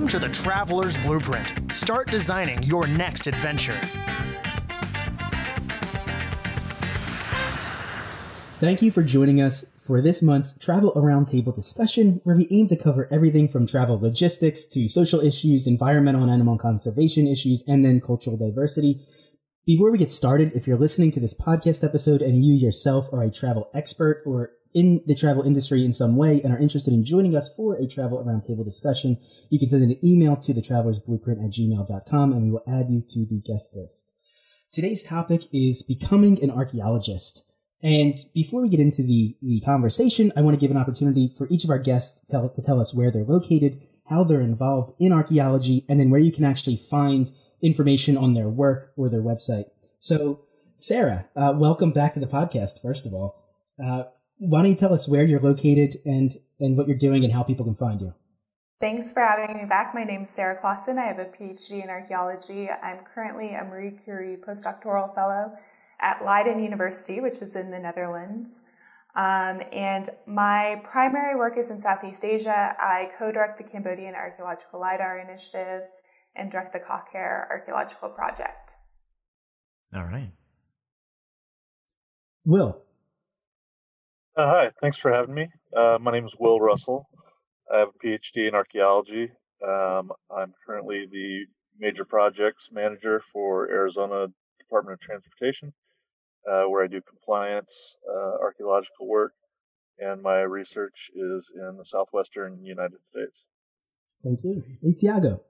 Welcome to the Traveler's Blueprint. Start designing your next adventure. Thank you for joining us for this month's Travel Around Table discussion, where we aim to cover everything from travel logistics to social issues, environmental and animal conservation issues, and then cultural diversity. Before we get started, if you're listening to this podcast episode and you yourself are a travel expert or in the travel industry in some way and are interested in joining us for a travel roundtable discussion, you can send an email to the traveler's blueprint at gmail.com and we will add you to the guest list. Today's topic is becoming an archaeologist. And before we get into the, the conversation, I want to give an opportunity for each of our guests to tell, to tell us where they're located, how they're involved in archaeology, and then where you can actually find information on their work or their website. So, Sarah, uh, welcome back to the podcast, first of all. Uh, why don't you tell us where you're located and, and what you're doing and how people can find you? Thanks for having me back. My name is Sarah Klassen. I have a PhD in archaeology. I'm currently a Marie Curie postdoctoral fellow at Leiden University, which is in the Netherlands. Um, and my primary work is in Southeast Asia. I co-direct the Cambodian Archaeological LIDAR Initiative and direct the Koh Ker Archaeological Project. All right. Will, uh, hi, thanks for having me. Uh, my name is Will Russell. I have a PhD in archaeology. Um, I'm currently the major projects manager for Arizona Department of Transportation, uh, where I do compliance uh, archaeological work, and my research is in the southwestern United States. Thank you. Hey, Tiago.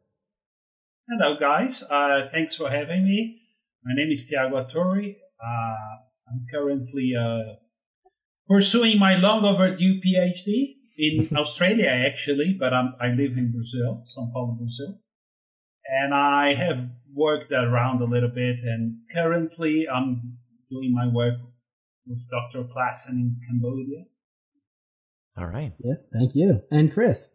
Hello, guys. Uh, thanks for having me. My name is Tiago Attorre. Uh, I'm currently pursuing my long overdue PhD in Australia, actually, but I'm, I live in Brazil, São Paulo, Brazil. And I have worked around a little bit, and currently I'm doing my work with Dr. Klassen in Cambodia. All right. Yeah, thank you. And Chris.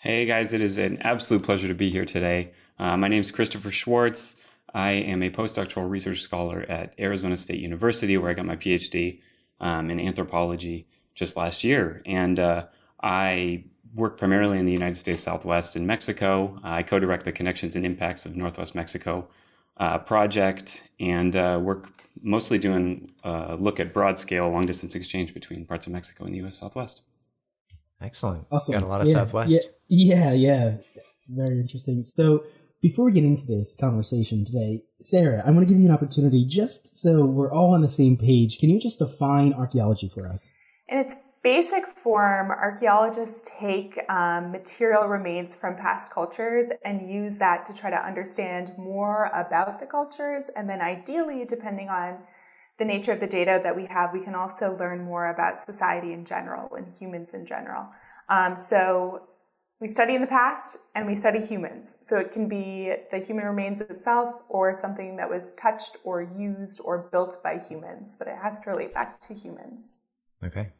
Hey guys, it is an absolute pleasure to be here today. Uh, my name is Christopher Schwartz. I am a postdoctoral research scholar at Arizona State University, where I got my PhD um, in anthropology just last year. And uh, I work primarily in the United States Southwest in Mexico. I co direct the Connections and Impacts of Northwest Mexico uh, project and uh, work mostly doing uh, look at broad scale long distance exchange between parts of Mexico and the U.S. Southwest. Excellent. Awesome. Got a lot of yeah, Southwest. Yeah, yeah, yeah. Very interesting. So, before we get into this conversation today, Sarah, I want to give you an opportunity just so we're all on the same page. Can you just define archaeology for us? In its basic form, archaeologists take um, material remains from past cultures and use that to try to understand more about the cultures. And then ideally, depending on the nature of the data that we have, we can also learn more about society in general and humans in general. Um, so we study in the past and we study humans. So it can be the human remains itself or something that was touched or used or built by humans, but it has to relate back to humans. Okay.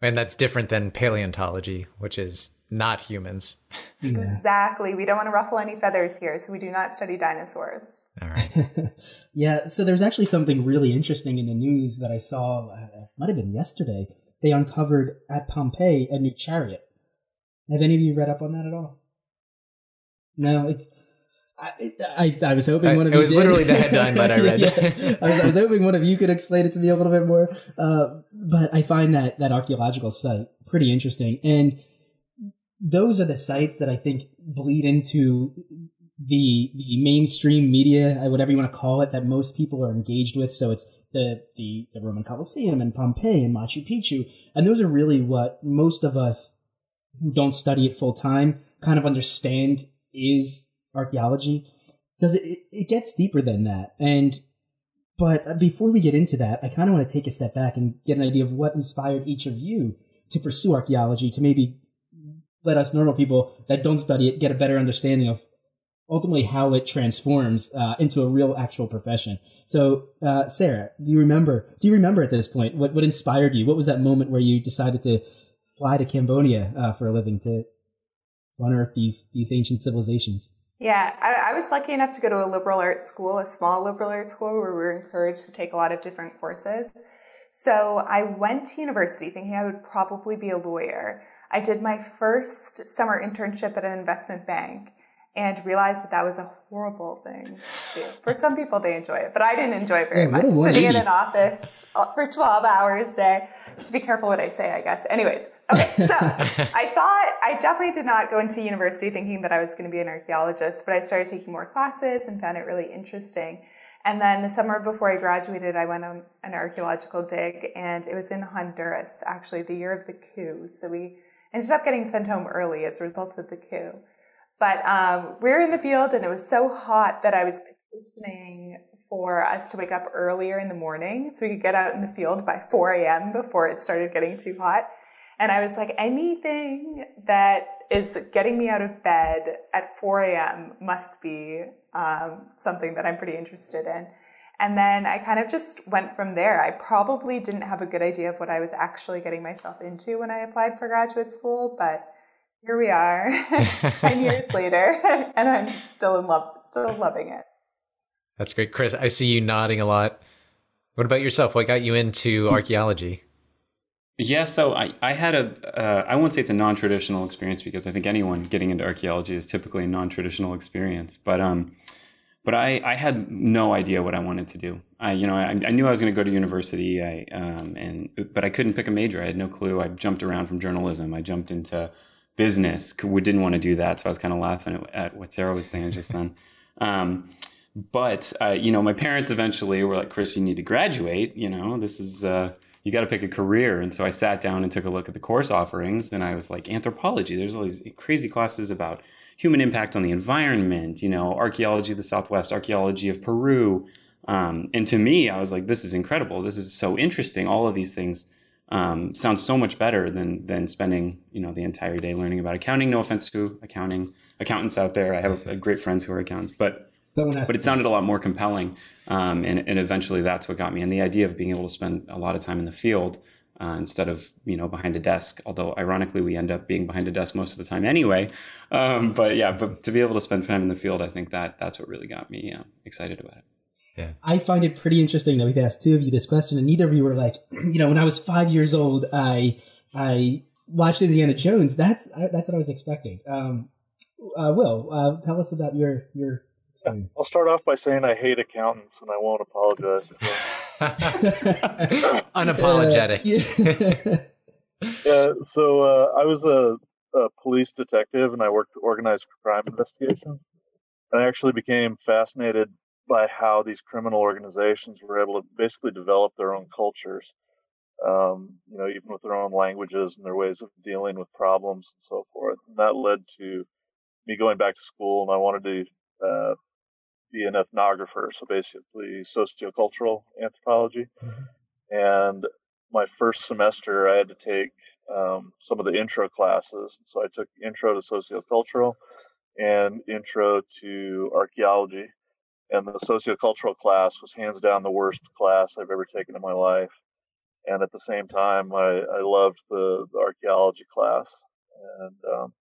And that's different than paleontology, which is not humans. Yeah. Exactly. We don't want to ruffle any feathers here, so we do not study dinosaurs. All right. yeah. So there's actually something really interesting in the news that I saw, uh, might have been yesterday. They uncovered at Pompeii a new chariot have any of you read up on that at all? No, it's. I, I, I was hoping one of it you. It was did. literally the headline that I read. yeah. I, was, I was hoping one of you could explain it to me a little bit more. Uh, but I find that that archaeological site pretty interesting, and those are the sites that I think bleed into the the mainstream media, uh, whatever you want to call it, that most people are engaged with. So it's the the, the Roman Colosseum and Pompeii and Machu Picchu, and those are really what most of us who don't study it full time kind of understand is archaeology. Does it, it gets deeper than that. And, but before we get into that, I kind of want to take a step back and get an idea of what inspired each of you to pursue archaeology to maybe let us normal people that don't study it get a better understanding of ultimately how it transforms uh, into a real actual profession. So, uh, Sarah, do you remember? Do you remember at this point what what inspired you? What was that moment where you decided to fly to Cambodia uh, for a living to, unearth these these ancient civilizations. Yeah, I, I, was lucky enough to go to a liberal arts school, a small liberal arts school where we were encouraged to take a lot of different courses. So I went to university thinking I would probably be a lawyer. I did my first summer internship at an investment bank and realized that that was a horrible thing to do. For some people, they enjoy it, but I didn't enjoy it very Yeah, much. Sitting in an office uh, for 12 hours a day. Just be careful what I say, I guess. Anyways, okay, so I thought, I definitely did not go into university thinking that I was going to be an archaeologist, but I started taking more classes and found it really interesting. And then the summer before I graduated, I went on an archaeological dig, and it was in Honduras, actually, the year of the coup. So we ended up getting sent home early as a result of the coup. But um, we were in the field, and it was so hot that I was petitioning for us to wake up earlier in the morning so we could get out in the field by 4 a.m. before it started getting too hot. And I was like, anything that is getting me out of bed at 4 a.m. must be um, something that I'm pretty interested in. And then I kind of just went from there. I probably didn't have a good idea of what I was actually getting myself into when I applied for graduate school, but here we are 10 years later and I'm still in love, still loving it. That's great, Chris. I see you nodding a lot. What about yourself? What got you into archaeology? Yeah, so I, I had a, uh, I won't say it's a non-traditional experience because I think anyone getting into archaeology is typically a non-traditional experience. But um, but I, I had no idea what I wanted to do. I you know I, I knew I was going to go to university. I um and but I couldn't pick a major. I had no clue. I jumped around from journalism. I jumped into business. We didn't want to do that, so I was kind of laughing at, at what Sarah was saying just then. Um, but uh, you know, my parents eventually were like, "Chris, you need to graduate. You know, this is uh, you got to pick a career." And so I sat down and took a look at the course offerings, and I was like, "Anthropology. There's all these crazy classes about human impact on the environment. You know, archaeology of the Southwest, archaeology of Peru." Um, and to me, I was like, "This is incredible. This is so interesting. All of these things." Um, sounds so much better than than spending you know the entire day learning about accounting. No offense to accounting accountants out there. I have uh, great friends who are accountants, but but it sounded a lot more compelling. Um, and, and eventually that's what got me. And the idea of being able to spend a lot of time in the field uh, instead of, you know, behind a desk, although ironically we end up being behind a desk most of the time anyway. Um, but yeah, but to be able to spend time in the field, I think that that's what really got me uh, excited about it. I find it pretty interesting that we've asked two of you this question, and neither of you were like, you know, when I was five years old, I I watched Indiana Jones. That's I, that's what I was expecting. Um, uh, Will, uh, tell us about your your experience. I'll start off by saying I hate accountants and I won't apologize. For Unapologetic. Yeah. yeah, so uh, I was a, a police detective and I worked organized crime investigations. And I actually became fascinated by how these criminal organizations were able to basically develop their own cultures. Um, you know, even with their own languages and their ways of dealing with problems and so forth. And that led to me going back to school and I wanted to uh, be an ethnographer, so basically sociocultural anthropology. And my first semester, I had to take um, some of the intro classes. So I took intro to sociocultural and intro to archaeology. And the sociocultural class was hands down the worst class I've ever taken in my life. And at the same time, I, I loved the, the archaeology class. And um,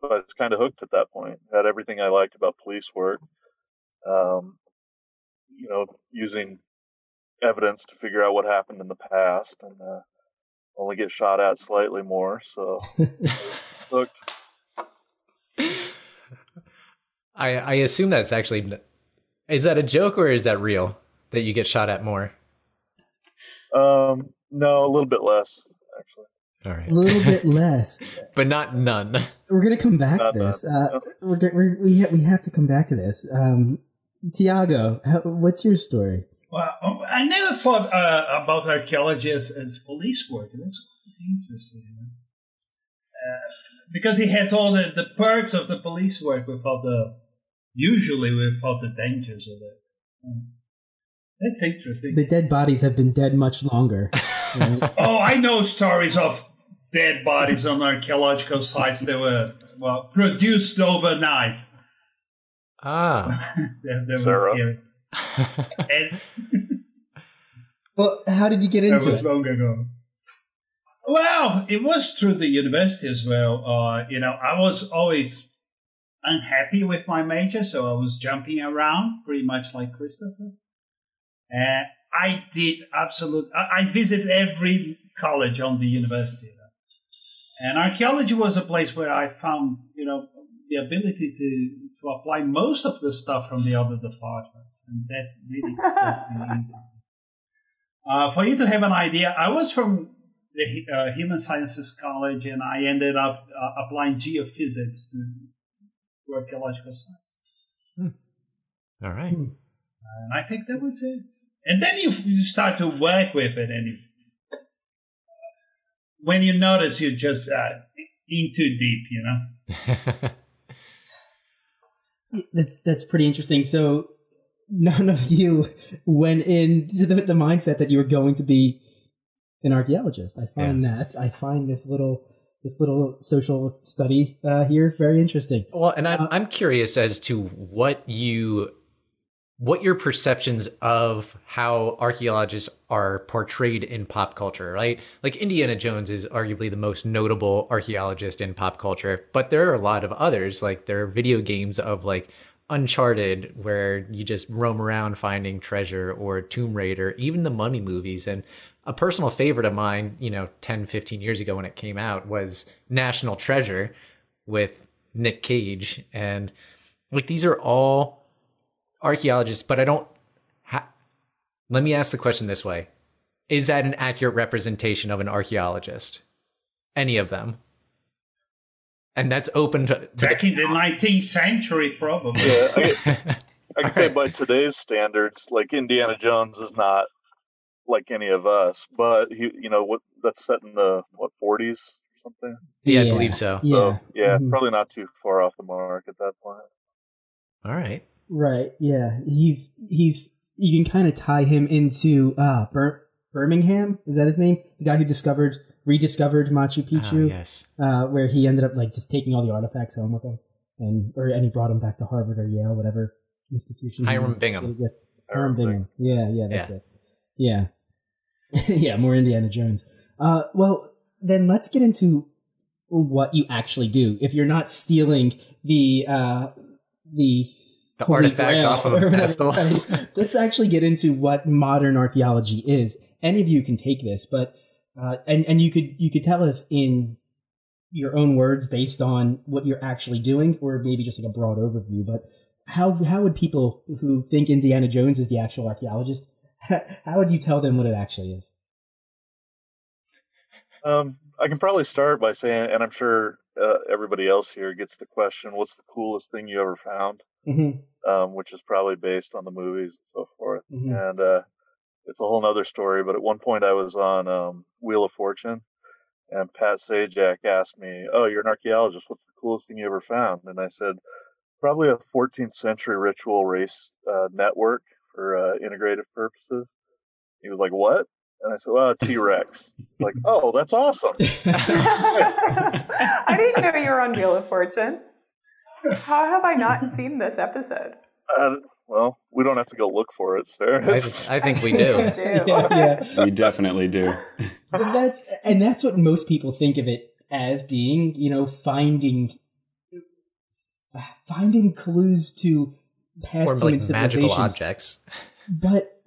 but I was kind of hooked at that point. Had everything I liked about police work. Um, you know, using evidence to figure out what happened in the past, and uh, only get shot at slightly more. So I hooked. I I assume that's actually is that a joke or is that real that you get shot at more? Um, no, a little bit less actually. All a little bit less. but not none. We're gonna come back Not to this. Uh, we're, we're, we ha- we have to come back to this. Um, Tiago, how, what's your story? Well, I never thought uh, about archaeology as, as police work, and that's quite interesting. you know. Uh, because he has all the, the perks of the police work without the, usually without the dangers of it. Um, that's interesting. The dead bodies have been dead much longer. right? oh, I know stories of dead bodies on archaeological sites that were, well, produced overnight. Ah, that, that was Sarah. scary. And well, how did you get That into was it? long ago. Well, it was through the university as well. Uh, you know, I was always unhappy with my major, so I was jumping around pretty much like Christopher. And I did absolute. I, I visited every college on the university. And archaeology was a place where I found, you know, the ability to, to apply most of the stuff from the other departments. And that really uh, for you to have an idea, I was from the uh, Human Sciences College and I ended up uh, applying geophysics to, to archaeological science. Hmm. All right. Hmm. And I think that was it. And then you, you start to work with it, and you, when you notice you're just uh, in too deep, you know. that's that's pretty interesting. So none of you went into the, the mindset that you were going to be an archaeologist. I find yeah. that I find this little this little social study uh, here very interesting. Well, and I'm uh, I'm curious as to what you what your perceptions of how archaeologists are portrayed in pop culture, right? Like Indiana Jones is arguably the most notable archaeologist in pop culture, but there are a lot of others. Like there are video games of like Uncharted, where you just roam around finding treasure, or Tomb Raider, even the Mummy movies. And a personal favorite of mine, you know, 10, 15 years ago when it came out was National Treasure with Nick Cage. And like these are all archaeologists, but I don't. Ha- Let me ask the question this way Is that an accurate representation of an archaeologist? Any of them? and that's open to, to back the- in the 19th century, probably. Yeah, I, I can say by today's standards, like Indiana Jones is not like any of us, but he, you know, what that's set in the what 40s or something. Yeah, yeah. I believe so. Yeah, so, yeah, mm-hmm. probably not too far off the mark at that point. All right. Right. Yeah, he's he's you can kind of tie him into uh Bir- Birmingham. Is that his name? The guy who discovered rediscovered Machu ah, Picchu. yes. Uh, where he ended up like just taking all the artifacts home with him, and or and he brought them back to Harvard or Yale, whatever institution. Hiram Bingham. Hiram Bingham. Yeah, yeah, that's yeah. it. Yeah, yeah, more Indiana Jones. Uh, well, then let's get into what you actually do. If you're not stealing the uh, the the artifact off of a pedestal. Let's actually get into what modern archaeology is. Any of you can take this, but uh, and and you could you could tell us in your own words based on what you're actually doing, or maybe just like a broad overview. But how how would people who think Indiana Jones is the actual archaeologist, how would you tell them what it actually is? Um, I can probably start by saying, and I'm sure uh, everybody else here gets the question, "What's the coolest thing you ever found?" Mm-hmm. Um, which is probably based on the movies and so forth. Mm-hmm. And uh, it's a whole nother story. But at one point, I was on um, Wheel of Fortune, and Pat Sajak asked me, "Oh, you're an archaeologist. What's the coolest thing you ever found?" And I said, "Probably a 14th century ritual race uh, network for uh, integrative purposes." He was like, "What?" And I said, "Well, T Rex." like, "Oh, that's awesome." I didn't know you were on Wheel of Fortune. How have I not seen this episode? Uh, well, we don't have to go look for it, sir. I, I think we do. do. yeah, yeah. We definitely do. But that's and that's what most people think of it as being, you know, finding finding clues to past or like magical objects. But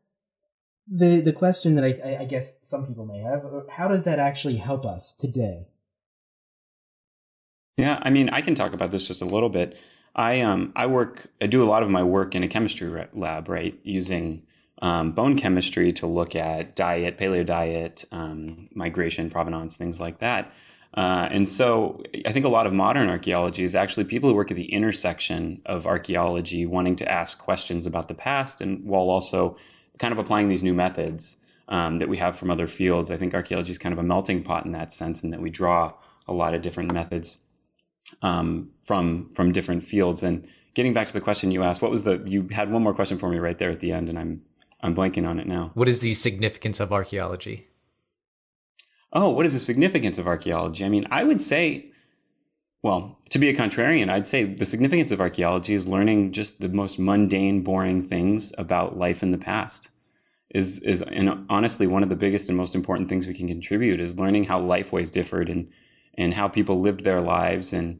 the the question that I, I guess some people may have: How does that actually help us today? Yeah, I mean, I can talk about this just a little bit. I um I work I do a lot of my work in a chemistry lab, right, using um, bone chemistry to look at diet, paleo diet, um, migration, provenance, things like that. Uh, and so I think a lot of modern archaeology is actually people who work at the intersection of archaeology, wanting to ask questions about the past, and while also kind of applying these new methods um, that we have from other fields. I think archaeology is kind of a melting pot in that sense, and that we draw a lot of different methods um, from from different fields. And getting back to the question you asked, what was the you had one more question for me right there at the end, and I'm I'm blanking on it now. What is the significance of archaeology? Oh, what is the significance of archaeology? I mean, I would say, well, to be a contrarian, I'd say the significance of archaeology is learning just the most mundane, boring things about life in the past. Is is and honestly one of the biggest and most important things we can contribute is learning how lifeways differed and and how people lived their lives and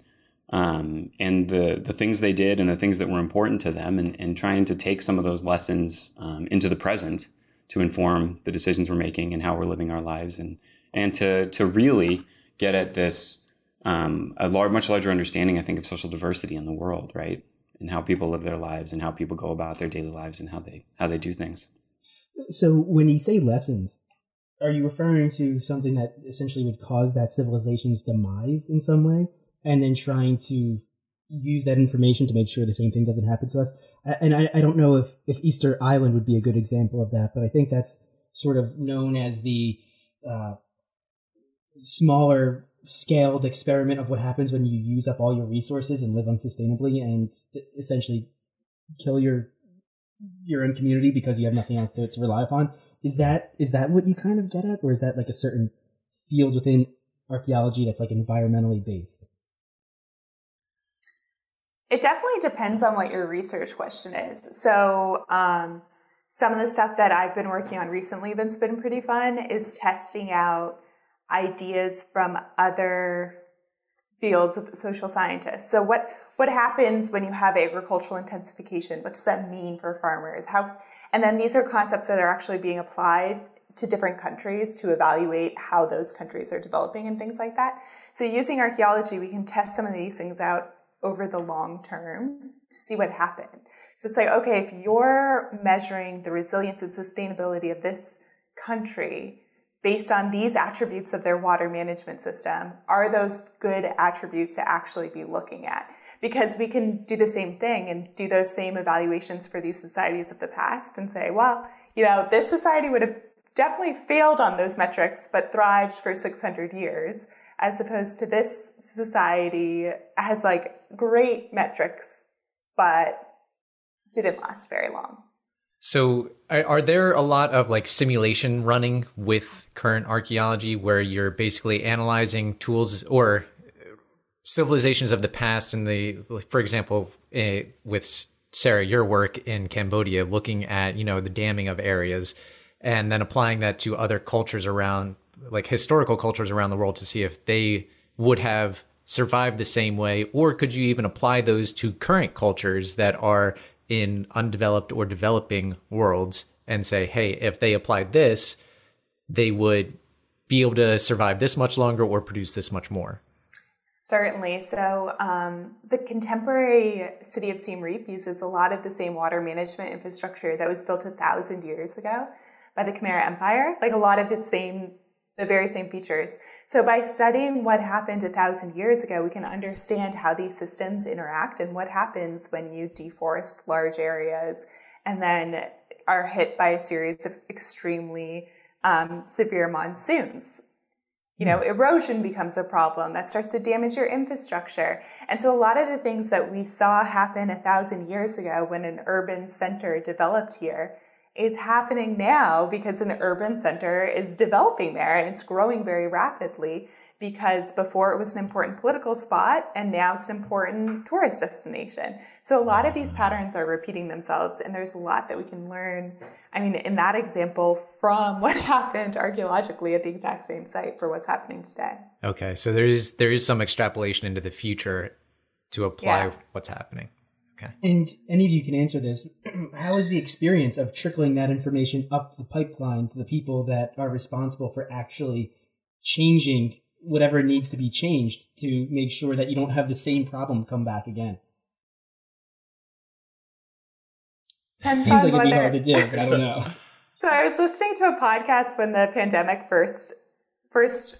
um, and the the things they did and the things that were important to them and, and trying to take some of those lessons um, into the present to inform the decisions we're making and how we're living our lives and and to to really get at this um, a large, much larger understanding, I think, of social diversity in the world, right? And how people live their lives and how people go about their daily lives and how they how they do things. So when you say lessons, are you referring to something that essentially would cause that civilization's demise in some way, and then trying to use that information to make sure the same thing doesn't happen to us? And I, I don't know if, if Easter Island would be a good example of that, but I think that's sort of known as the uh, smaller scaled experiment of what happens when you use up all your resources and live unsustainably and essentially kill your your own community because you have nothing else to, to rely upon. Is that is that what you kind of get at, or is that like a certain field within archaeology that's like environmentally based? It definitely depends on what your research question is. So, um, some of the stuff that I've been working on recently that's been pretty fun is testing out ideas from other fields of social scientists. So what what happens when you have agricultural intensification? What does that mean for farmers? How and then these are concepts that are actually being applied to different countries to evaluate how those countries are developing and things like that. So using archaeology, we can test some of these things out over the long term to see what happened. So it's like, okay, if you're measuring the resilience and sustainability of this country, based on these attributes of their water management system, are those good attributes to actually be looking at? Because we can do the same thing and do those same evaluations for these societies of the past and say, well, you know, this society would have definitely failed on those metrics, but thrived for 600 years, as opposed to this society has like great metrics, but didn't last very long. So, are there a lot of like simulation running with current archaeology where you're basically analyzing tools or civilizations of the past and the, for example, uh, with Sarah, your work in Cambodia, looking at you know the damming of areas, and then applying that to other cultures around, like historical cultures around the world, to see if they would have survived the same way, or could you even apply those to current cultures that are in undeveloped or developing worlds and say, hey, if they applied this, they would be able to survive this much longer or produce this much more. Certainly. So, um, the contemporary city of Siem Reap uses a lot of the same water management infrastructure that was built a thousand years ago by the Khmer Empire. Like a lot of the same the very same features. So by studying what happened a thousand years ago, we can understand how these systems interact and what happens when you deforest large areas and then are hit by a series of extremely um, severe monsoons. You know, erosion becomes a problem that starts to damage your infrastructure. And so a lot of the things that we saw happen a thousand years ago when an urban center developed here is happening now because an urban center is developing there and it's growing very rapidly because before it was an important political spot and now it's an important tourist destination. So a lot of these patterns are repeating themselves and there's a lot that we can learn. I mean, in that example from what happened archaeologically at the exact same site for what's happening today. Okay. So there is, there is some extrapolation into the future to apply yeah. what's happening. Okay. And any of you can answer this. How is the experience of trickling that information up the pipeline to the people that are responsible for actually changing whatever needs to be changed to make sure that you don't have the same problem come back again? Seems like it'd be hard to do, but I don't know. So I was listening to a podcast when the pandemic first first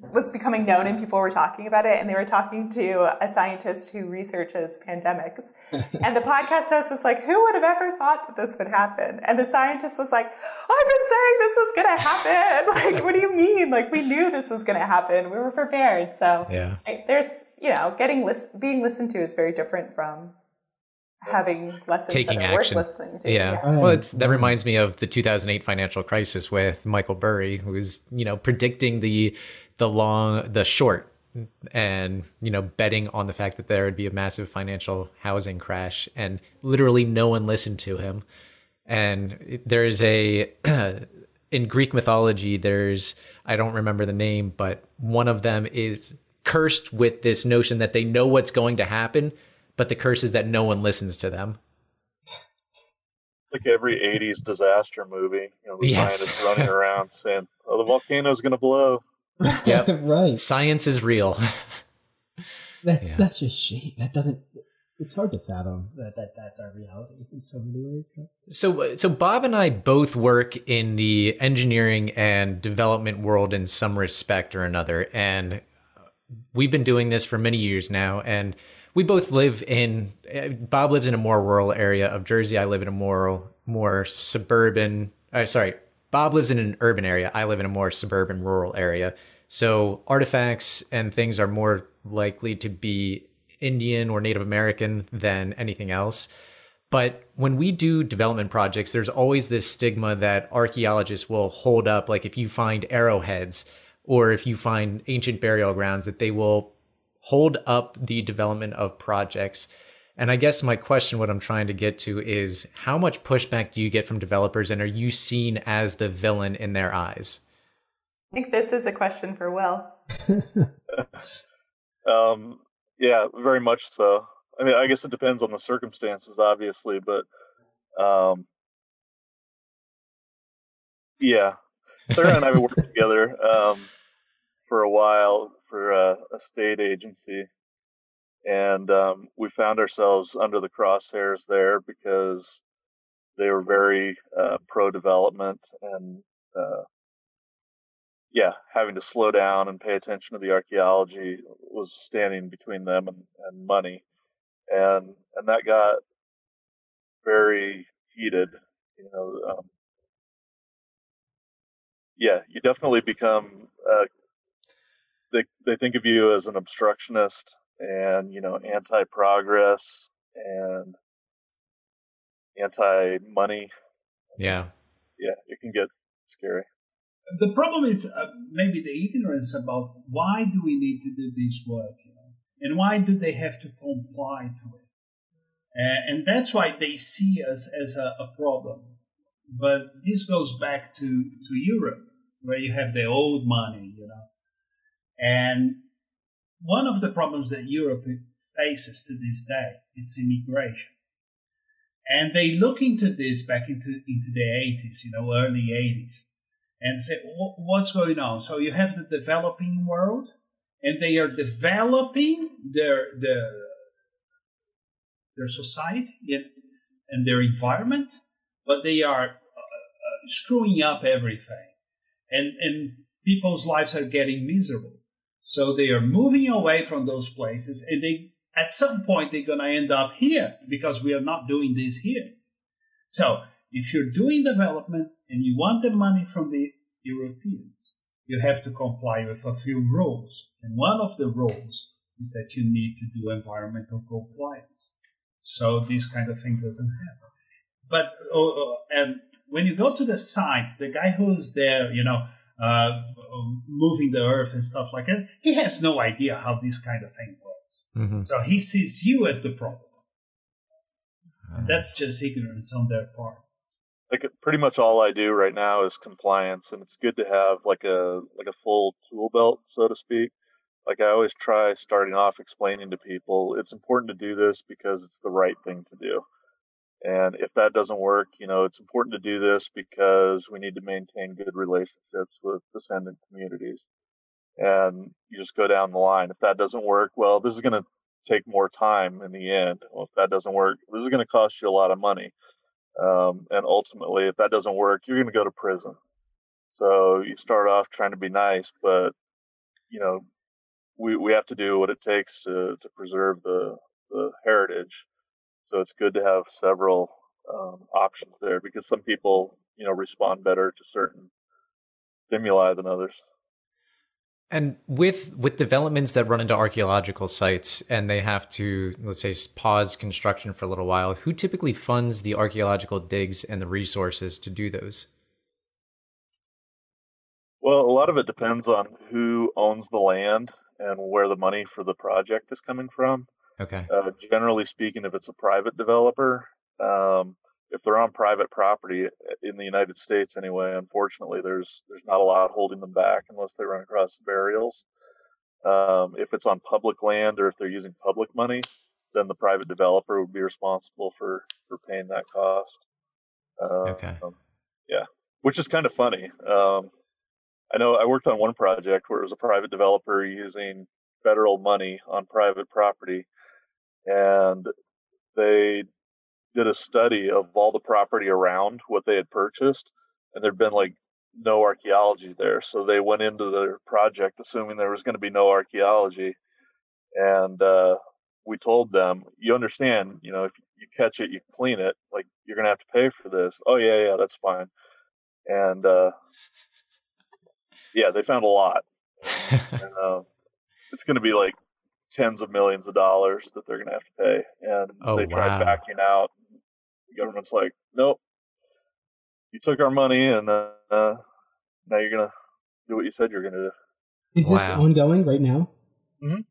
was becoming known and people were talking about it and they were talking to a scientist who researches pandemics and the podcast host was like who would have ever thought that this would happen and the scientist was like i've been saying this was going to happen like what do you mean like we knew this was going to happen we were prepared so yeah there's you know getting list being listened to is very different from having lessons taking that are action. worth listening to. Yeah. yeah. Well, it's that reminds me of the 2008 financial crisis with Michael Burry, who was, you know, predicting the the long, the short, and you know, betting on the fact that there would be a massive financial housing crash, and literally no one listened to him. And there is a in Greek mythology, there's I don't remember the name, but one of them is cursed with this notion that they know what's going to happen, but the curse is that no one listens to them like every 80s disaster movie you know the yes. scientists running around saying oh the volcano's going to blow Yep. right. Science is real. That's Yeah. such a shame. That doesn't. It's hard to fathom that, that that's our reality in so many ways. But So, so Bob and I both work in the engineering and development world in some respect or another, and we've been doing this for many years now. And we both live in. uh, Bob lives in a more rural area of Jersey. I live in a more more suburban. Uh, sorry, Bob lives in an urban area. I live in a more suburban rural area. So artifacts and things are more likely to be Indian or Native American than anything else. But when we do development projects, there's always this stigma that archaeologists will hold up, like if you find arrowheads or if you find ancient burial grounds, that they will hold up the development of projects. And I guess my question, what I'm trying to get to is how much pushback do you get from developers and are you seen as the villain in their eyes? I think this is a question for Will. Um, yeah, very much so. I mean, I guess it depends on the circumstances, obviously, but um, yeah, Sarah and I worked together um, for a while for a, a state agency, and um, we found ourselves under the crosshairs there because they were very uh, pro development and uh, yeah, having to slow down and pay attention to the archaeology was standing between them and, and money, and and that got very heated. You know, um, yeah, you definitely become. Uh, they they think of you as an obstructionist and you know anti-progress and anti-money. Yeah. Yeah, it can get scary. The problem is uh, maybe the ignorance about why do we need to do this work, you know, and why do they have to comply to it, uh, and that's why they see us as a, a problem. But this goes back to to Europe, where you have the old money, you know, and one of the problems that Europe faces to this day it's immigration. And they look into this back into into the 80s, you know, early 80s and say what's going on? So you have the developing world and they are developing their their their society and, their environment but they are uh, uh, screwing up everything. And and people's lives are getting miserable so they are moving away from those places and they at some point they're going to end up here because we are not doing this here so if you're doing development and you want the money from the Europeans, you have to comply with a few rules. And one of the rules is that you need to do environmental compliance. So this kind of thing doesn't happen. But oh, oh, and when you go to the site, the guy who's there, you know, uh, moving the earth and stuff like that, he has no idea how this kind of thing works. Mm-hmm. So he sees you as the problem. That's just ignorance on their part. like pretty much all I do right now is compliance, and it's good to have like a like a full tool belt, so to speak. Like I always try starting off explaining to people, it's important to do this because it's the right thing to do. And if that doesn't work, you know, it's important to do this because we need to maintain good relationships with descendant communities. And you just go down the line. If that doesn't work, well, this is going to take more time in the end. Well, if that doesn't work, this is going to cost you a lot of money. Um, and ultimately, if that doesn't work, you're going to go to prison. So you start off trying to be nice, but you know, we we have to do what it takes to to preserve the the heritage. So it's good to have several um, options there because some people, you know, respond better to certain stimuli than others. And with with developments that run into archaeological sites and they have to let's say pause construction for a little while, who typically funds the archaeological digs and the resources to do those? Well, a lot of it depends on who owns the land and where the money for the project is coming from. Okay. Uh, generally speaking, if it's a private developer, um, if they're on private property in the United States anyway, unfortunately, there's there's not a lot holding them back unless they run across burials. Um, if it's on public land or if they're using public money, then the private developer would be responsible for for paying that cost. Uh, Okay. Um, yeah, which is kind of funny. Um, I know I worked on one project where it was a private developer using federal money on private property, and they did a study of all the property around what they had purchased, and there'd been like no archaeology there. So they went into their project assuming there was going to be no archaeology, and uh, we told them, you understand, you know, if you catch it, you clean it, like you're going to have to pay for this. Oh yeah, yeah, that's fine. And uh, yeah, they found a lot. and, uh, it's going to be like tens of millions of dollars that they're going to have to pay, and Oh, they tried wow. backing out. The government's like, nope, you took our money, and uh, uh, now you're going to do what you said you're going to do. Is this Wow. ongoing right now? Mhm.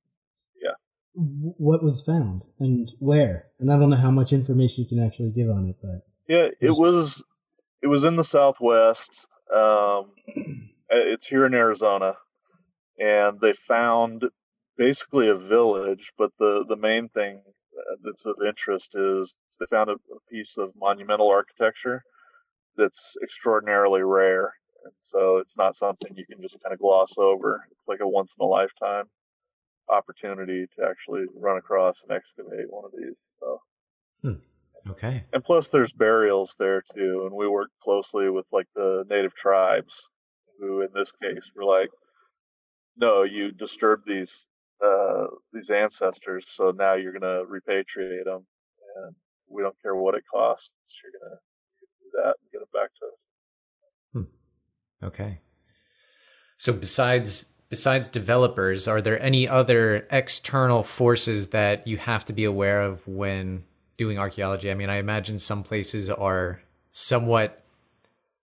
Yeah. W- What was found and where? And I don't know how much information you can actually give on it, but Yeah, it Just- was it was in the Southwest. Um, it's here in Arizona, and they found basically a village. But the the main thing uh, that's of interest is they found a, a piece of monumental architecture that's extraordinarily rare, and so it's not something you can just kind of gloss over. It's like a once in a lifetime opportunity to actually run across and excavate one of these. So Okay. and plus there's burials there too and we work closely with like the native tribes who in this case were like no you disturbed these uh these ancestors so now you're going to repatriate them and we don't care what it costs you're going to do that and get them back to us Okay. So besides besides developers, are there any other external forces that you have to be aware of when doing archaeology? I mean, I imagine some places are somewhat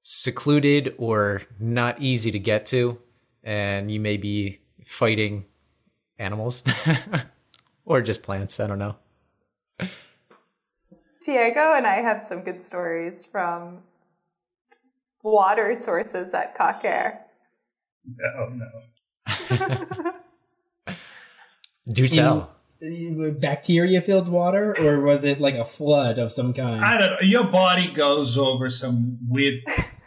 secluded or not easy to get to, and you may be fighting animals or just plants. I don't know. Tiago and I have some good stories from water sources at Koh Ker. Oh no. Do tell. bacteria filled water, or was it like a flood of some kind? I don't know. Your body goes over some weird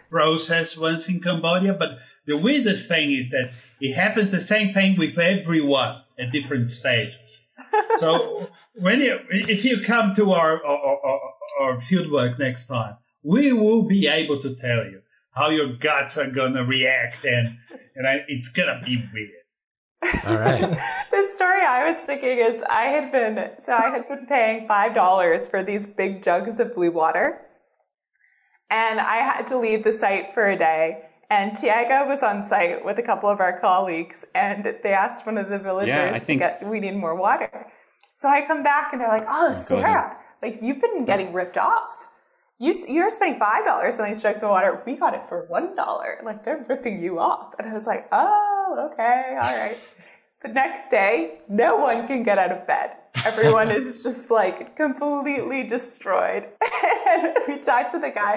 process once in Cambodia, but the weirdest thing is that it happens the same thing with everyone at different stages. So when you, if you come to our, our, our, our field work next time, we will be able to tell you how your guts are gonna react, and and I, it's gonna be weird. All right. the story I was thinking is I had been so I had been paying five dollars for these big jugs of blue water, and I had to leave the site for a day. And Tiago was on site with a couple of our colleagues, and they asked one of the villagers Yeah, I to think- get we need more water. So I come back and they're like, "Oh, Sarah, like you've been getting ripped off. You you're spending five dollars on these jugs of water. We got it for one dollar. Like they're ripping you off." And I was like, "Oh, okay, all right." The next day, no one can get out of bed. Everyone is just like completely destroyed. and we talked to the guy,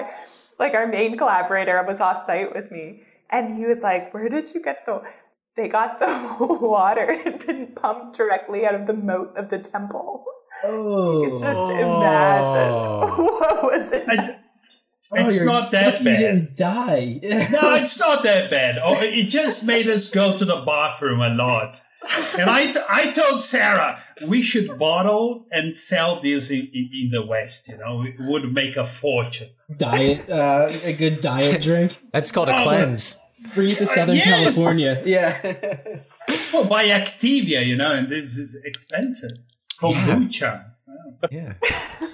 like our main collaborator was off site with me, and he was like, Where did you get the they got the water it had been pumped directly out of the moat of the temple. oh, you Just imagine Oh. what was it? I- Oh, it's you're not that lucky bad. You didn't die. No, it's not that bad. Oh, it just made us go to the bathroom a lot. And I, I told Sarah we should bottle and sell this in, in, in the West. You know, it would make a fortune. diet, uh, a good diet drink. That's called a Oh, cleanse. Breathe to Southern yes! California. Yeah. Well, buy Activia, you know, and this is expensive. Kombucha. Yeah.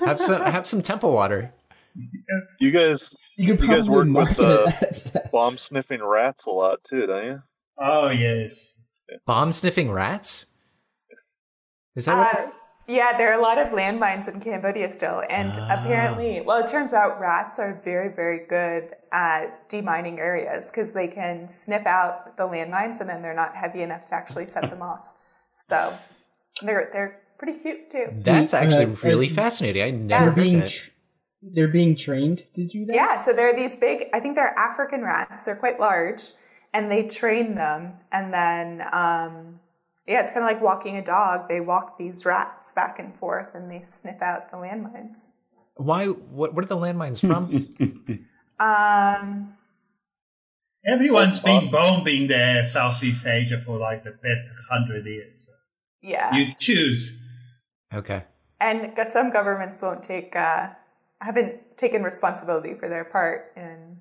Have some have some temple water. It's, you guys you could You guys probably work with, market uh, it as that. bomb sniffing rats a lot too don't you oh yes. Bomb sniffing rats? Is that what? Uh, yeah, there are a lot of landmines in Cambodia still. And Ah. apparently, well, it turns out rats are very, very good at demining areas because they can sniff out the landmines and then they're not heavy enough to actually set them off. So they're, they're pretty cute too. That's Uh, actually uh, really fascinating. I never They're heard being that. they're being trained to do that. Yeah, so they're these big, I think they're African rats. They're quite large and they train them. And then, um, yeah, it's kind of like walking a dog. They walk these rats back and forth and they sniff out the landmines. Why? What? What are the landmines from? Um, Everyone's been bombing the Southeast Asia for like the past hundred years. Yeah. You choose. Okay. And some governments won't take, uh, haven't taken responsibility for their part in.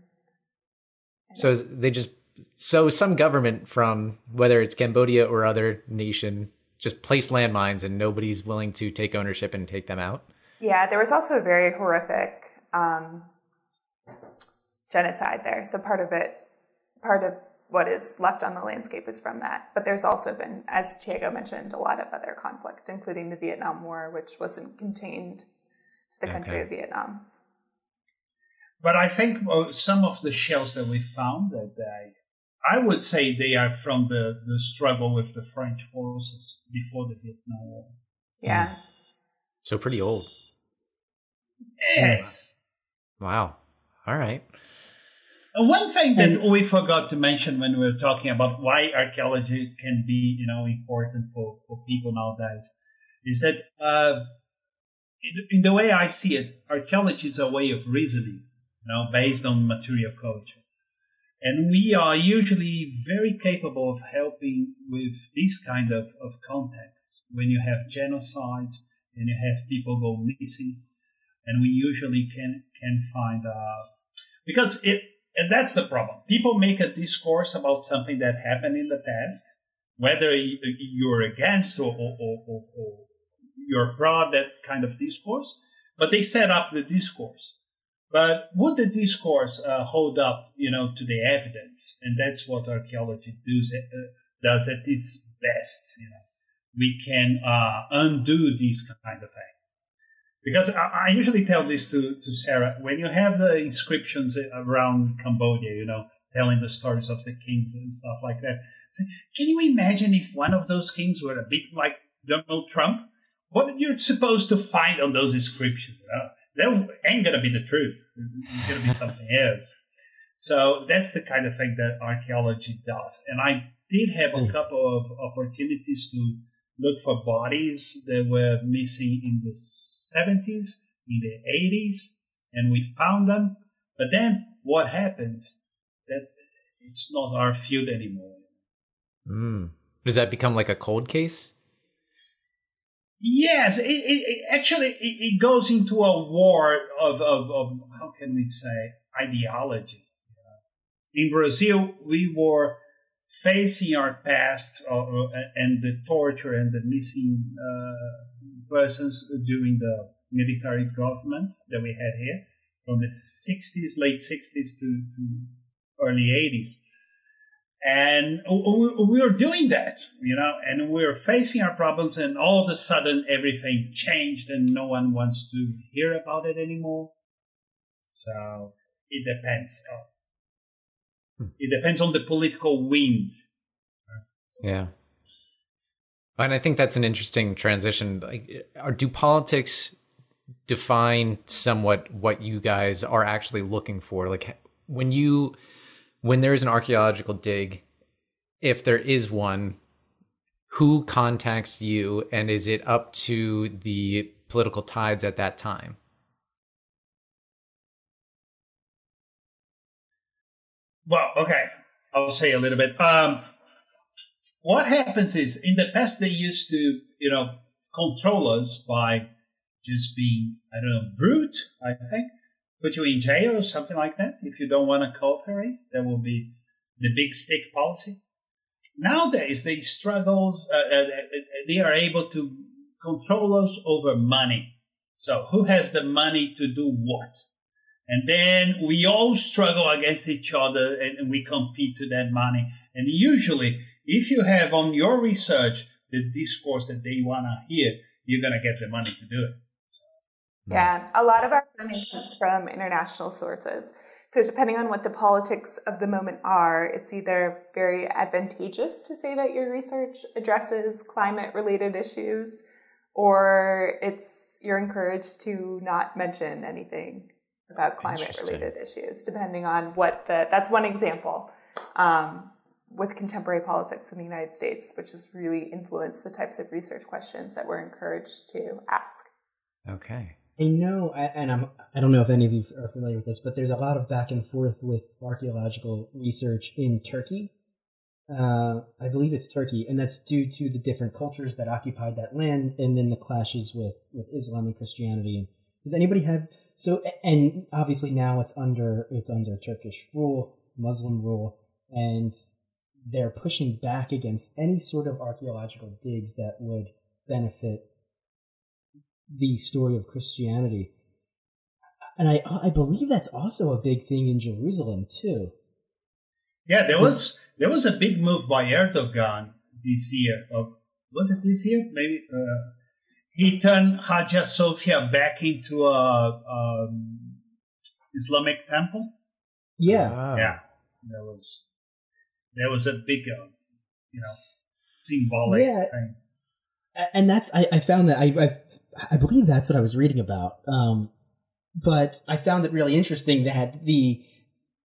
So they just, so some government from whether it's Cambodia or other nation just place landmines and nobody's willing to take ownership and take them out. Yeah, there was also a very horrific um, genocide there. So part of it, part of what is left on the landscape is from that. But there's also been, as Tiago mentioned, a lot of other conflict, including the Vietnam War, which wasn't contained to the country of Vietnam. But I think uh, some of the shells that we found that they, I would say they are from the, the struggle with the French forces before the Vietnam War. Yeah. So pretty old. Yes. Wow. All right. And one thing that And- we forgot to mention when we were talking about why archaeology can be, you know, important for, for people nowadays is that, uh, in, in the way I see it, archaeology is a way of reasoning, you know, based on material culture. And we are usually very capable of helping with this kind of, of contexts when you have genocides and you have people go missing. And we usually can, can find, uh, because it, and that's the problem. People make a discourse about something that happened in the past, whether you're against or, or, or, or, you're pro that kind of discourse, but they set up the discourse. But would the discourse uh, hold up, you know, to the evidence? And that's what archaeology does, uh, does at its best. You know, we can uh, undo this kind of thing. Because I, I usually tell this to, to Sarah when you have the inscriptions around Cambodia, you know, telling the stories of the kings and stuff like that. Say, can you imagine if one of those kings were a bit like Donald Trump? What are you supposed to find on those inscriptions? Uh, that ain't gonna be the truth. It's gonna be something else. So that's the kind of thing that archaeology does. And I did have a couple of opportunities to look for bodies that were missing in the 70s, in the 80s, and we found them. But then what happened? That it's not our field anymore. Mm. Does that become like a cold case? Yes, it, it, actually it, it goes into a war of, of, of how can we say ideology. In Brazil, we were facing our past uh, uh, and the torture and the missing uh, persons during the military government that we had here from the 60s, late 60s to, to early 80s. And we we were doing that, you know, and we were facing our problems, and all of a sudden everything changed, and no one wants to hear about it anymore. So it depends. It depends on the political wind. Yeah. And I think that's an interesting transition. Like, do politics define somewhat what you guys are actually looking for? Like, when you, when there's an archaeological dig, if there is one, who contacts you, and is it up to the political tides at that time? Well, okay, I'll say a little bit. Um, what happens is, in the past, they used to, you know, control us by just being, I don't know, brute. I think put you in jail or something like that if you don't want to cooperate. That will be the big stick policy. Nowadays, they struggle. Uh, uh, they are able to control us over money. So, who has the money to do what? And then we all struggle against each other and, and we compete to that money. And usually, if you have on your research the discourse that they want to hear, you're going to get the money to do it. Yeah, a lot of our funding comes from international sources. So depending on what the politics of the moment are, it's either very advantageous to say that your research addresses climate related issues or it's you're encouraged to not mention anything about climate related issues depending on what the that's one example um, with contemporary politics in the United States, which has really influenced the types of research questions that we're encouraged to ask. Okay. I know, and I'm I don't know if any of you are familiar with this, but there's a lot of back and forth with archaeological research in Turkey. Uh, I believe it's Turkey, and that's due to the different cultures that occupied that land, and then the clashes with with Islam and Christianity. Does anybody have so? And obviously now it's under it's under Turkish rule, Muslim rule, and they're pushing back against any sort of archaeological digs that would benefit the story of Christianity. And I I believe that's also a big thing in Jerusalem too. Yeah, there was there was a big move by Erdogan this year. Of, was it this year? Maybe uh, he turned Hagia Sophia back into a um, Islamic temple. Yeah, Wow. Yeah, there was there was a big, uh, you know, symbolic Yeah. thing. And that's I, I found that I, I I believe that's what I was reading about. Um, but I found it really interesting that the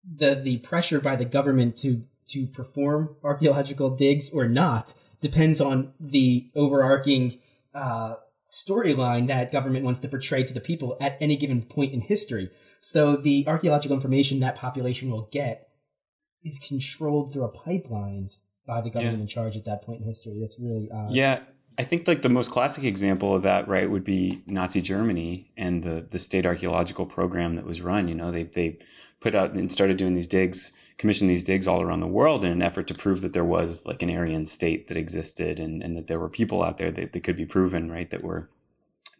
the the pressure by the government to to perform archaeological digs or not depends on the overarching uh, storyline that government wants to portray to the people at any given point in history. So the archaeological information that population will get is controlled through a pipeline by the government Yeah. in charge at that point in history. That's really odd. Yeah, I think like the most classic example of that, right, would be Nazi Germany and the the state archaeological program that was run. You know, they they put out and started doing these digs, commissioned these digs all around the world in an effort to prove that there was like an Aryan state that existed and, and that there were people out there that, that could be proven, right, that were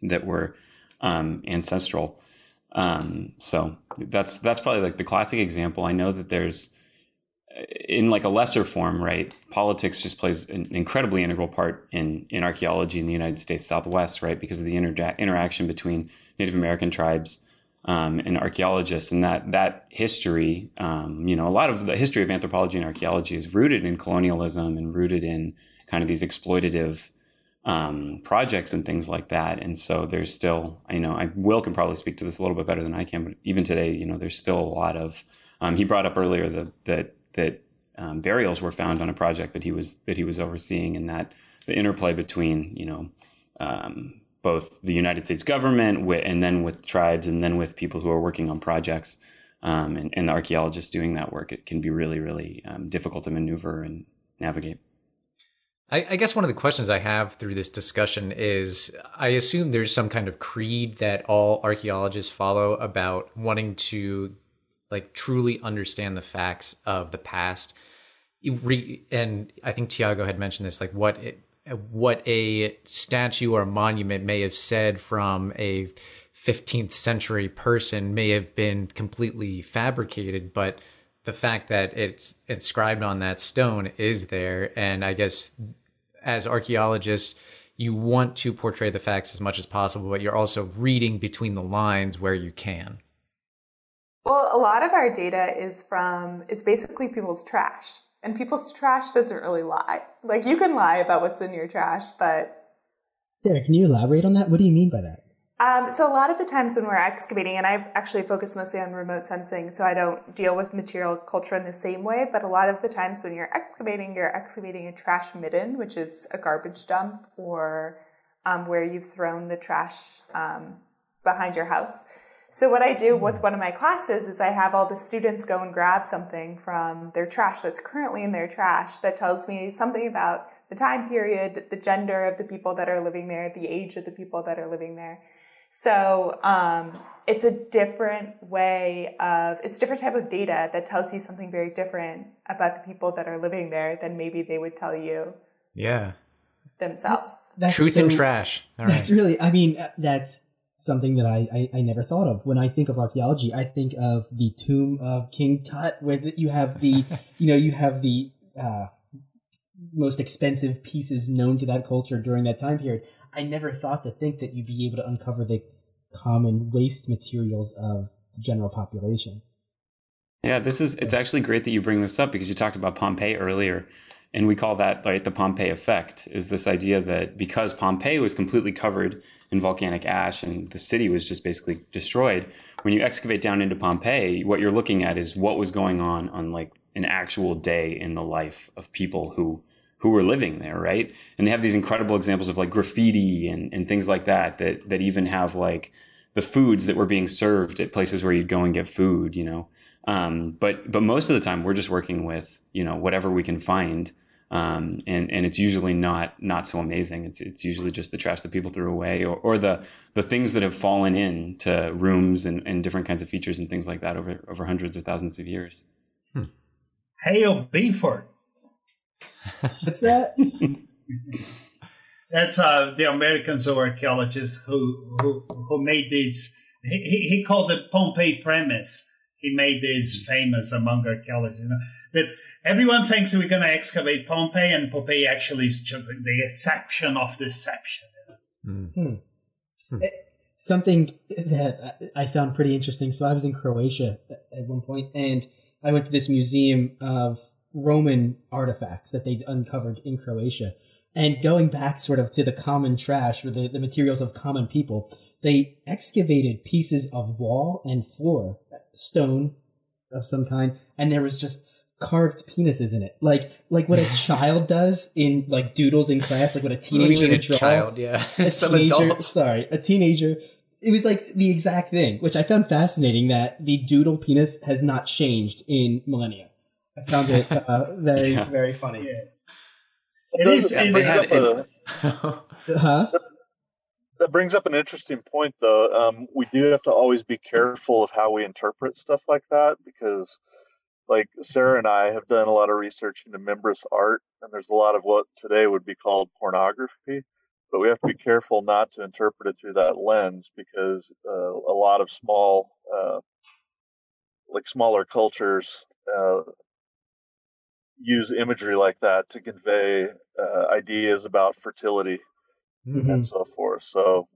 that were um, ancestral. Um, so that's that's probably like the classic example. I know that there's in like a lesser form, right? Politics just plays an incredibly integral part in in archaeology in the United States Southwest, right? Because of the inter- interaction between Native American tribes um, and archaeologists, and that that history, um, you know, a lot of the history of anthropology and archaeology is rooted in colonialism and rooted in kind of these exploitative um, projects and things like that. And so there's still, I know, I Will can probably speak to this a little bit better than I can, but even today, you know, there's still a lot of. Um, he brought up earlier the, that that um, burials were found on a project that he was that he was overseeing, and that the interplay between you know um, both the United States government wi- and then with tribes and then with people who are working on projects um, and, and the archaeologists doing that work, it can be really really um, difficult to maneuver and navigate. I, I guess one of the questions I have through this discussion is I assume there's some kind of creed that all archaeologists follow about wanting to like truly understand the facts of the past. And I think Tiago had mentioned this, like what it, what a statue or a monument may have said from a 15th century person may have been completely fabricated, but the fact that it's inscribed on that stone is there. And I guess as archaeologists, you want to portray the facts as much as possible, but you're also reading between the lines where you can. Well, a lot of our data is from is basically people's trash. And people's trash doesn't really lie. Like you can lie about what's in your trash, but Derek, can you elaborate on that? What do you mean by that? um, so a lot of the times when we're excavating, and I actually focus mostly on remote sensing, so I don't deal with material culture in the same way. But a lot of the times when you're excavating, you're excavating a trash midden, which is a garbage dump, or um, where you've thrown the trash um, behind your house. So what I do with one of my classes is I have all the students go and grab something from their trash that's currently in their trash that tells me something about the time period, the gender of the people that are living there, the age of the people that are living there. So um, it's a different way of it's a different type of data that tells you something very different about the people that are living there than maybe they would tell you Yeah. themselves. That's Truth so- and trash. All right. That's really, I mean, uh, that's something that I, I, I never thought of. When I think of archaeology, I think of the tomb of King Tut, where you have the, you know, you have the uh, most expensive pieces known to that culture during that time period. I never thought to think that you'd be able to uncover the common waste materials of the general population. Yeah, this is it's actually great that you bring this up because you talked about Pompeii earlier and we call that like the Pompeii effect is this idea that because Pompeii was completely covered in volcanic ash and the city was just basically destroyed, when you excavate down into Pompeii, what you're looking at is what was going on on like an actual day in the life of people who who were living there, right? And they have these incredible examples of like graffiti and, and things like that that that even have like the foods that were being served at places where you'd go and get food, you know. Um, but but most of the time we're just working with you know whatever we can find, um, and and it's usually not not so amazing. It's it's usually just the trash that people threw away or, or the the things that have fallen into rooms and, and different kinds of features and things like that over over hundreds or thousands of years. Hmm. Hail Binford. What's that? That's uh, the American zooarchaeologist who, who who made this. He, he called it Pompeii premise. He made this famous among archaeologists. You know, that everyone thinks we're going to excavate Pompeii, and Pompeii actually is just the exception of deception. You know? hmm. Hmm. Something that I found pretty interesting. So I was in Croatia at one point, and I went to this museum of Roman artifacts that they uncovered in Croatia. And going back sort of to the common trash or the, the materials of common people, they excavated pieces of wall and floor, stone of some kind, and there was just carved penises in it, like like what a child does in like doodles in class, like what a teenager would draw. Child, yeah, a teenager. Sorry, a teenager. It was like the exact thing, which I found fascinating. That the doodle penis has not changed in millennia. I found it uh, very yeah. very funny. Yeah. It is. It brings up a, huh? That brings up an interesting point, though. Um, we do have to always be careful of how we interpret stuff like that because, like Sarah and I have done a lot of research into Mimbres art, and there's a lot of what today would be called pornography. But we have to be careful not to interpret it through that lens because uh, a lot of small, uh, like smaller cultures, uh, use imagery like that to convey uh, ideas about fertility mm-hmm. and so forth. So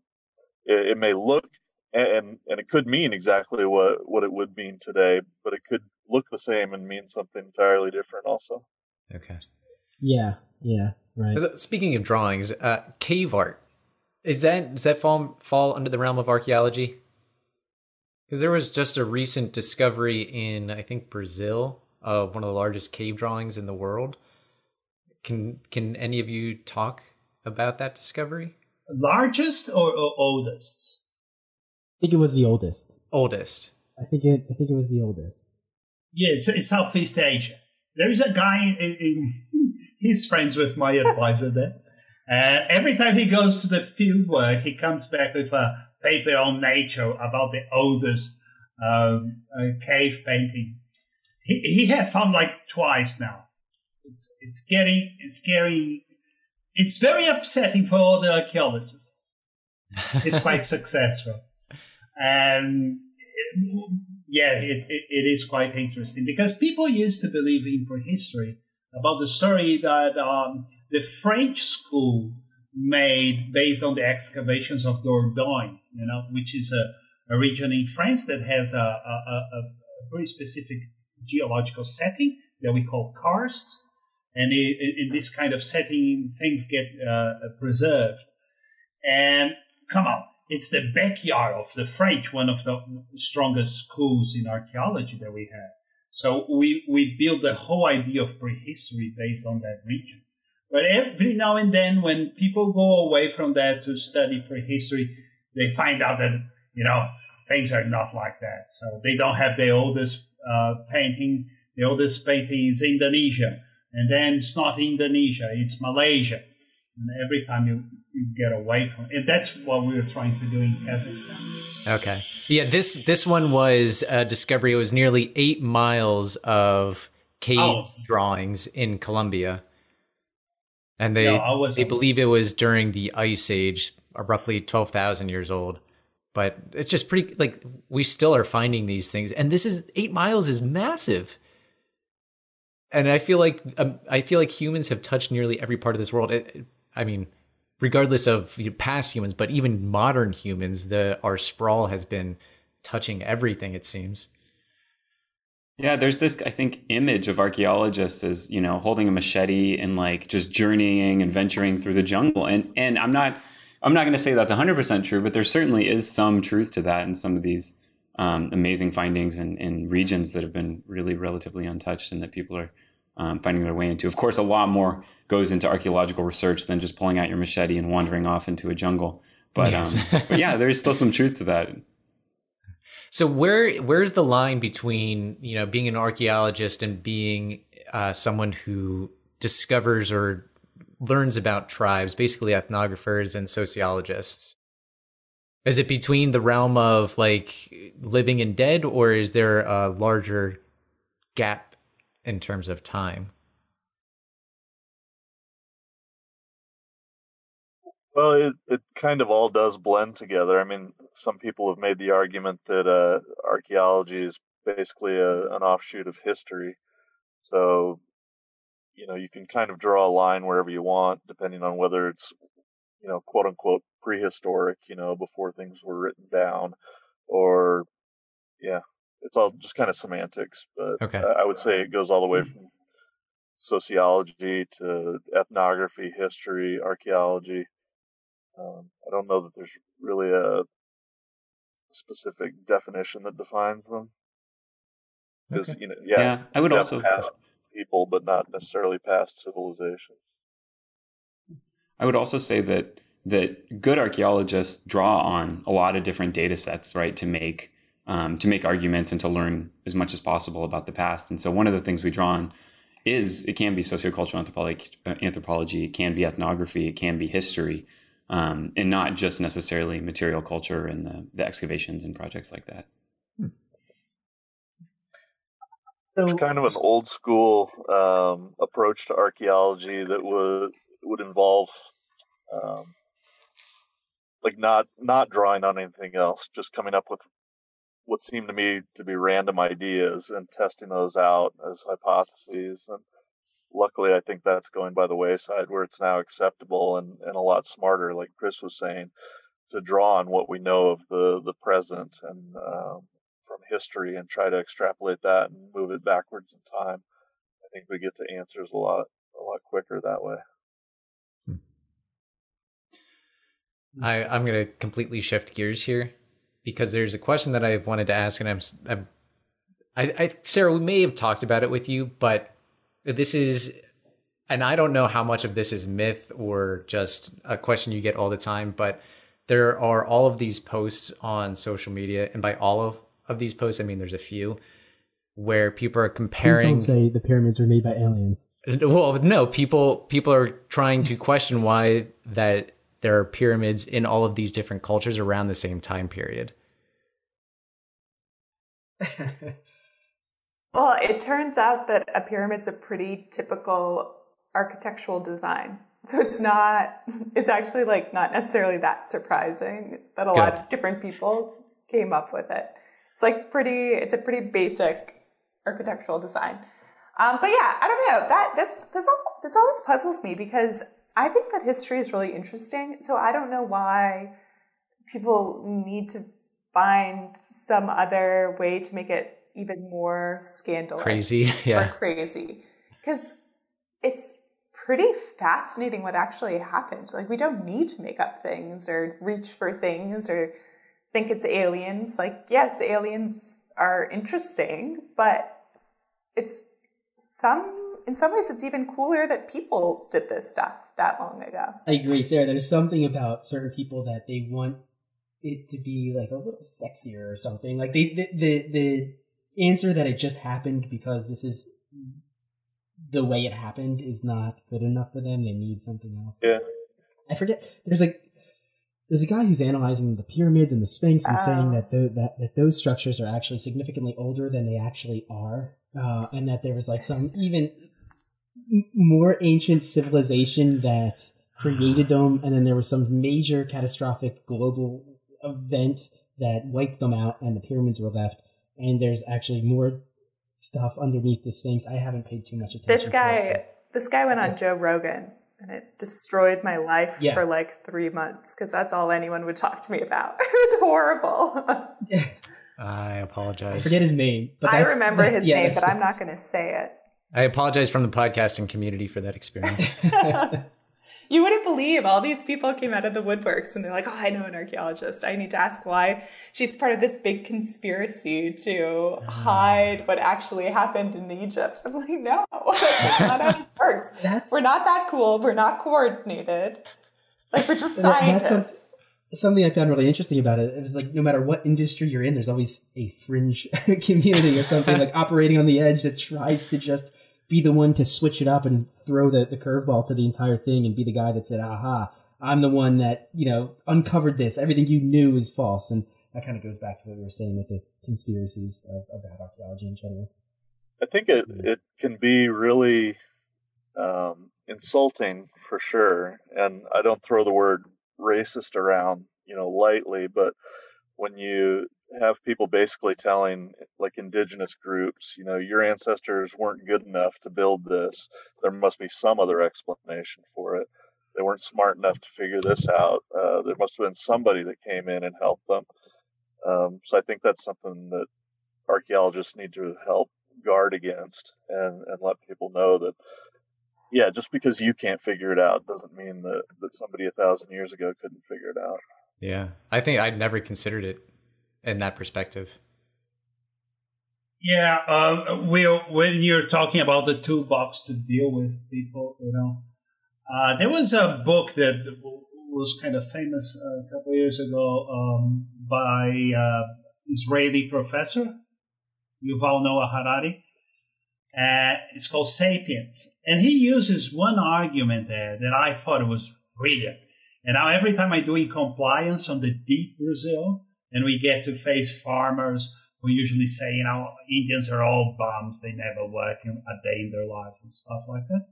it, it, may look and and it could mean exactly what what it would mean today, but it could look the same and mean something entirely different also. Okay. Yeah. Yeah. Right. Speaking of drawings, uh, cave art is that does that fall fall under the realm of archaeology? Because there was just a recent discovery in I think Brazil of one of the largest cave drawings in the world. Can can any of you talk about that discovery? Largest or, or oldest? I think it was the oldest. Oldest. I think it. I think it was the oldest. Yeah, it's, it's Southeast Asia. There is a guy in, in he's friends with my advisor there. And every time he goes to the field work, he comes back with a paper on nature about the oldest um, uh, cave painting he, he had found like twice now. It's it's getting it's scary. It's very upsetting for all the archaeologists. It's quite successful, and it, yeah, it, it, it is quite interesting because people used to believe in prehistory about the story that um, the French school made based on the excavations of Dordogne, you know, which is a, a region in France that has a, a, a, a very specific geological setting that we call karst. And in this kind of setting, things get uh, preserved. And come on, it's the backyard of the French, one of the strongest schools in archaeology that we have. So we, we build the whole idea of prehistory based on that region. But every now and then, when people go away from that to study prehistory, they find out that, you know, things are not like that. So they don't have the oldest uh, painting. The oldest painting is Indonesia, and then it's not Indonesia, it's Malaysia. And every time you, you get away from it, that's what we were trying to do in Kazakhstan. Okay, yeah this this one was a discovery. It was nearly eight miles of cave oh. drawings in Colombia, and they no, they believe it was during the Ice Age, uh, roughly twelve thousand years old but it's just pretty like we still are finding these things and this is 8 miles is massive and i feel like um, i feel like humans have touched nearly every part of this world. It, i mean regardless of past humans but even modern humans the our sprawl has been touching everything it seems. Yeah, there's this I think image of archaeologists as you know holding a machete and like just journeying and venturing through the jungle, and and I'm not I'm not going to say that's 100% true, but there certainly is some truth to that in some of these um, amazing findings in, in regions that have been really relatively untouched and that people are um, finding their way into. Of course, a lot more goes into archaeological research than just pulling out your machete and wandering off into a jungle. But, yes. um, but yeah, there is still some truth to that. So where where's the line between you know being an archaeologist and being uh, someone who discovers or learns about tribes, basically ethnographers and sociologists? Is it between the realm of like living and dead, or is there a larger gap in terms of time? Well, it, it kind of all does blend together. I mean, some people have made the argument that uh, archaeology is basically a, an offshoot of history. So, you know, you can kind of draw a line wherever you want, depending on whether it's, you know, quote unquote prehistoric, you know, before things were written down, or, yeah, it's all just kind of semantics. But okay. I would say it goes all the way from sociology to ethnography, history, archaeology. Um, I don't know that there's really a specific definition that defines them. Because Okay. you know, yeah, Yeah, I would also past people, but not necessarily past civilizations. I would also say that that good archaeologists draw on a lot of different data sets, right, to make um, to make arguments and to learn as much as possible about the past. And so one of the things we draw on is it can be sociocultural anthropology, uh, anthropology it can be ethnography, it can be history, um, and not just necessarily material culture and the, the excavations and projects like that. It's kind of an old school um, approach to archaeology that would would involve um, like not not drawing on anything else, just coming up with what seemed to me to be random ideas and testing those out as hypotheses. And luckily, I think that's going by the wayside, where it's now acceptable and, and a lot smarter, like Chris was saying, to draw on what we know of the the present and um, from history and try to extrapolate that and move it backwards in time. I think we get to answers a lot a lot quicker that way. I, I'm going to completely shift gears here because there's a question that I've wanted to ask, and I'm, I'm I, I, Sarah, we may have talked about it with you, but this is, and I don't know how much of this is myth or just a question you get all the time, but there are all of these posts on social media, and by all of, of these posts, I mean there's a few where people are Please comparing. don't say the pyramids are made by aliens. Well, no, people people are trying to question why that there are pyramids in all of these different cultures around the same time period. Well, it turns out that a pyramid's a pretty typical architectural design. So it's not, it's actually like not necessarily that surprising that a lot of different people came up with it. It's like pretty, it's a pretty basic architectural design. Um, but yeah, I don't know that this, this, this always puzzles me because I think that history is really interesting. So I don't know why people need to find some other way to make it even more scandalous Crazy, or yeah. crazy because it's pretty fascinating what actually happened like we don't need to make up things or reach for things or think it's aliens like yes aliens are interesting but it's some in some ways it's even cooler that people did this stuff that long ago I agree, Sarah. There's something about certain people that they want it to be like a little sexier or something. Like they, the, the the answer that it just happened because this is the way it happened is not good enough for them. They need something else. Yeah. I forget. There's like there's a guy who's analyzing the pyramids and the Sphinx and saying Oh. that, tho- that that those structures are actually significantly older than they actually are, uh, and that there was like some even m- more ancient civilization that created them, and then there was some major catastrophic global event that wiped them out, and the pyramids were left. And there's actually more stuff underneath the Sphinx. I haven't paid too much attention. this to it, guy this guy went on Yes. joe rogan and it destroyed my life Yeah. for like three months because that's all anyone would talk to me about it was horrible but- I I apologize. forget his name. But i remember his yeah, name but the- i'm not going to say it I apologize from the podcasting community for that experience. You wouldn't believe all these people came out of the woodworks and they're like, oh, I know an archaeologist. I need to ask why she's part of this big conspiracy to ah. hide what actually happened in Egypt. I'm like, no, that's not how this works. That's We're not that cool. We're not coordinated. Like, we're just That- that's scientists. something I found really interesting about it. It was like no matter what industry you're in, there's always a fringe community or something like operating on the edge that tries to just be the one to switch it up and throw the, the curveball to the entire thing and be the guy that said, aha, I'm the one that, you know, uncovered this. Everything you knew is false. And that kind of goes back to what we were saying with the conspiracies of, about archaeology in general. I think it, it can be really um, insulting for sure. And I don't throw the word racist around, you know, lightly, but when you have people basically telling like indigenous groups, you know, your ancestors weren't good enough to build this. There must be some other explanation for it. They weren't smart enough to figure this out. Uh, there must have been somebody that came in and helped them. Um, so I think that's something that archaeologists need to help guard against and, and let people know that yeah, just because you can't figure it out doesn't mean that, that somebody a thousand years ago couldn't figure it out. Yeah. I think I'd never considered it in that perspective. Yeah, uh, we when you're talking about the toolbox to deal with people, you know, uh, there was a book that was kind of famous a couple years ago um, by uh, Israeli professor Yuval Noah Harari. Uh, it's called Sapiens, and he uses one argument there that I thought was brilliant. And now every time I do doing compliance on the deep Brazil, and we get to face farmers who usually say, you know, Indians are all bums, they never work a day in their life and stuff like that.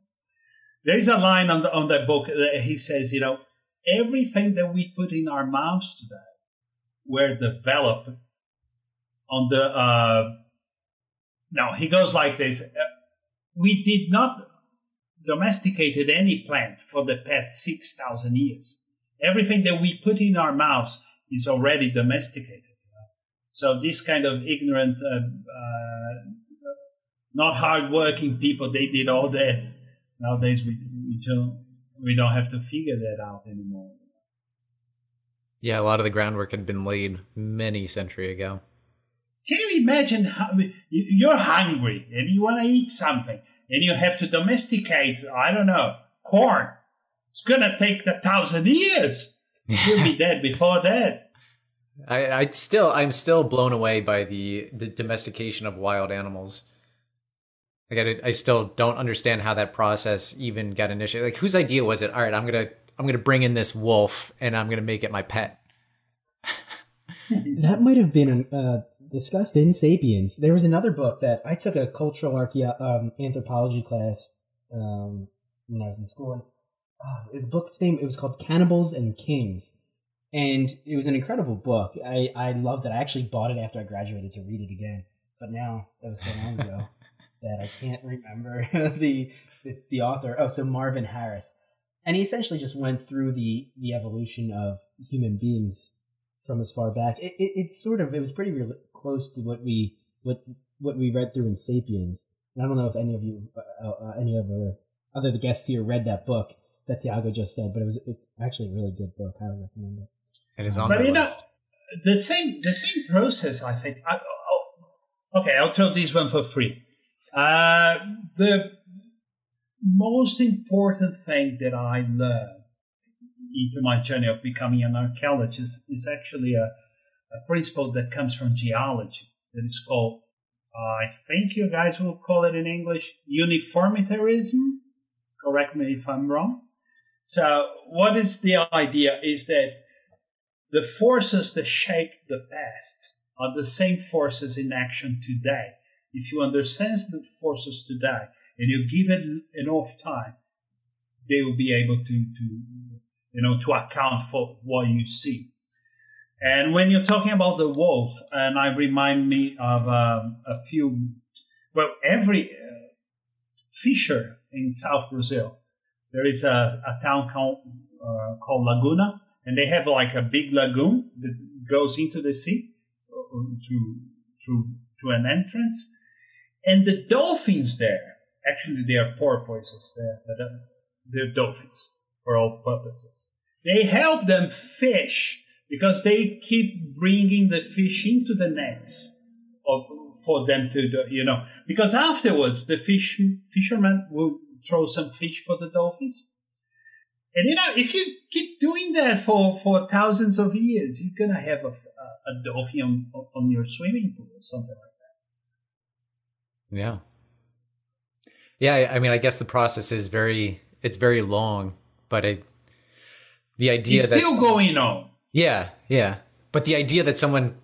There is a line on the on that book that he says, you know, everything that we put in our mouths today were developed on the. Uh, no, he goes like this: uh, We did not domesticated any plant for the past six thousand years. Everything that we put in our mouths is already domesticated. So this kind of ignorant, uh, uh, not hardworking people, they did all that. Nowadays we, we don't we don't have to figure that out anymore. Yeah, a lot of the groundwork had been laid many century ago. Can you imagine how you're hungry and you want to eat something and you have to domesticate, I don't know, corn? It's gonna take a thousand years. You'll be dead before that. I, I still, I'm still blown away by the the domestication of wild animals. Like I, I still don't understand how that process even got initiated. Like whose idea was it? All right, I'm gonna I'm gonna bring in this wolf and I'm gonna make it my pet. that might have been uh, discussed in *Sapiens*. There was another book that I took a cultural archae- um, anthropology class um, when I was in school. Uh, the book's name it was called *Cannibals and Kings*, and it was an incredible book. I I loved it. I actually bought it after I graduated to read it again, but now that was so long ago. that I can't remember the, the, the author. Oh, so Marvin Harris, and he essentially just went through the the evolution of human beings from as far back. It, it it's sort of it was pretty re- close to what we what what we read through in *Sapiens*. And I don't know if any of you, uh, uh, any of our other the guests here read that book that Tiago just said, but it was it's actually a really good book. I would recommend it. It is on but the you list. Know, the same the same process. I think. I, oh, okay, I'll throw this one for free. Uh, the most important thing that I learned into my journey of becoming an archaeologist is actually a, a principle that comes from geology that is called, I think you guys will call it in English, uniformitarianism. Correct me if I'm wrong. So, what is the idea? Is that the forces that shape the past are the same forces in action today if you understand the forces today and you give it enough time, they will be able to, to you know, to account for what you see. And when you're talking about the wolf, and I remind me of um, a few, well, every uh, fisher in South Brazil, there is a, a town called, uh, called Laguna, and they have like a big lagoon that goes into the sea through, through, to an entrance. And the dolphins there, actually they are porpoises there, but uh, they're dolphins for all purposes. They help them fish because they keep bringing the fish into the nets of, for them to, do, you know, because afterwards the fish fishermen will throw some fish for the dolphins. And you know, if you keep doing that for, for thousands of years, you're gonna have a, a, a dolphin on, on your swimming pool or something like that. Yeah. Yeah, I mean, I guess the process is very it's very long, but it, the idea it's that still going on. Yeah, yeah, but the idea that someone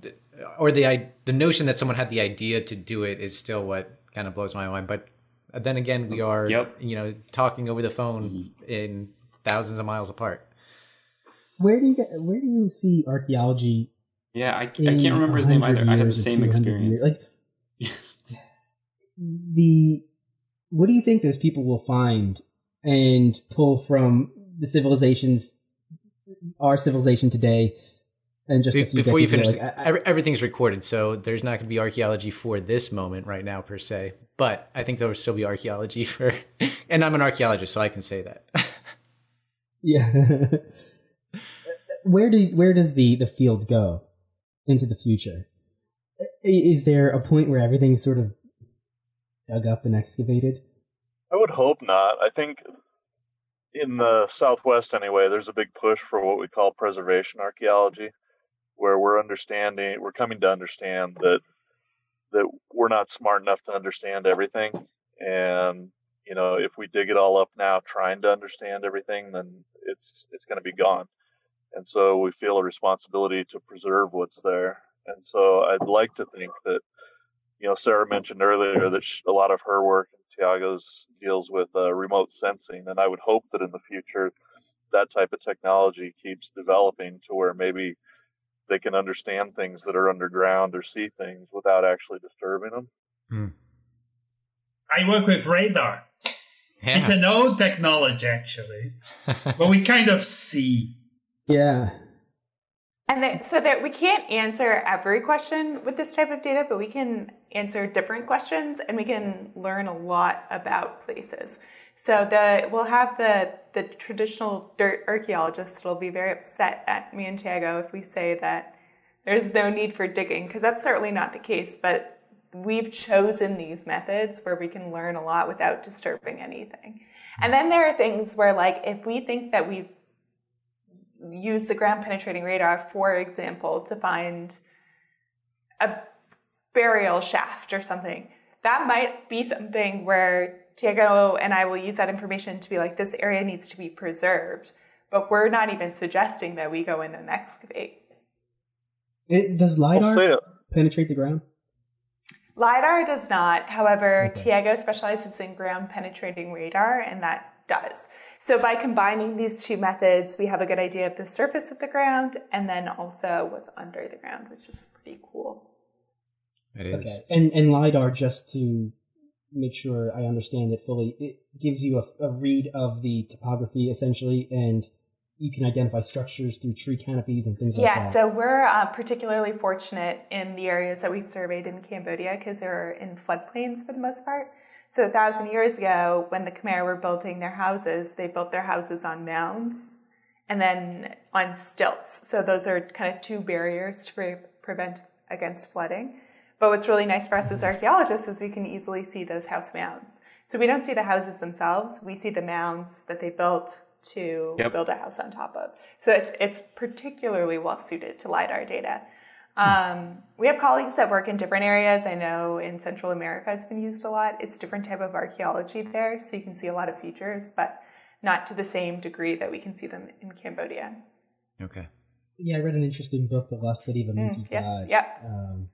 or the the notion that someone had the idea to do it is still what kind of blows my mind. But Uh, then again, we are Yep. you know talking over the phone mm-hmm. in thousands of miles apart. Where do you get? Where do you see archaeology? Yeah, I, I can't remember his name either. I had the same experience. years? Like the, what do you think those people will find and pull from the civilizations, our civilization today, and just a Be- few Before you finish, ago? Like, I- I- every- everything's recorded, so there's not going to be archaeology for this moment right now per se. But I think there will still be archaeology for, and I'm an archaeologist, so I can say that. Yeah. where do where does the the field go into the future? Is there a point where everything's sort of dug up and excavated? I would hope not. I think in the Southwest, anyway, there's a big push for what we call preservation archaeology, where we're understanding, we're coming to understand that that we're not smart enough to understand everything, and you know, if we dig it all up now, trying to understand everything, then it's it's going to be gone. And so we feel a responsibility to preserve what's there. And so I'd like to think that you know, Sarah mentioned earlier that sh a lot of her work and Tiago's deals with uh, remote sensing, and I would hope that in the future that type of technology keeps developing to where maybe they can understand things that are underground or see things without actually disturbing them. Hmm. I work with radar. Yeah. It's an old technology, actually, but we kind of see. Yeah. And that, so that we can't answer every question with this type of data, but we can answer different questions and we can learn a lot about places. So the we'll have the the traditional dirt archaeologists will be very upset at me and Tiago if we say that there's no need for digging because that's certainly not the case. But we've chosen these methods where we can learn a lot without disturbing anything. And then there are things where like if we think that we've use the ground penetrating radar, for example, to find a burial shaft or something. That might be something where Tiago and I will use that information to be like, this area needs to be preserved. But we're not even suggesting that we go in and excavate. It, does lidar say it. penetrate the ground? LiDAR does not. However, Okay. Tiago specializes in ground penetrating radar, and that does. So by combining these two methods, we have a good idea of the surface of the ground and then also what's under the ground, which is pretty cool. It is. Okay. And and lidar just to make sure I understand it fully, it gives you a, a read of the topography essentially, and you can identify structures through tree canopies and things like Yeah, that. Yeah, so we're uh, particularly fortunate in the areas that we've surveyed in Cambodia because they're in floodplains for the most part. So a thousand years ago, when the Khmer were building their houses, they built their houses on mounds and then on stilts. So those are kind of two barriers to pre- prevent against flooding. But what's really nice for us as archaeologists is we can easily see those house mounds. So we don't see the houses themselves; we see the mounds that they built to Yep. build a house on top of. So it's it's particularly well suited to lidar data. Um, we have colleagues that work in different areas. I know in Central America it's been used a lot. It's different type of archaeology there, so you can see a lot of features, but not to the same degree that we can see them in Cambodia. Okay. yeah, I read an interesting book, The Lost City of the Monkey Mm, yes, God, yep. um,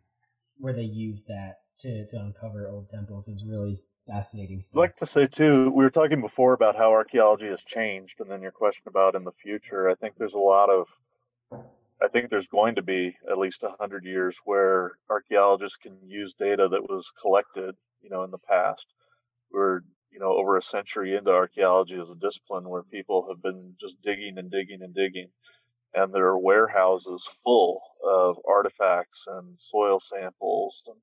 where they used that to, to uncover old temples. Was really fascinating I'd like to say too, we were talking before about how archaeology has changed, and then your question about in the future. I think there's a lot of, I think there's going to be at least a hundred years where archaeologists can use data that was collected, you know, in the past. We're, you know, over a century into archaeology as a discipline where people have been just digging and digging and digging, and there are warehouses full of artifacts and soil samples and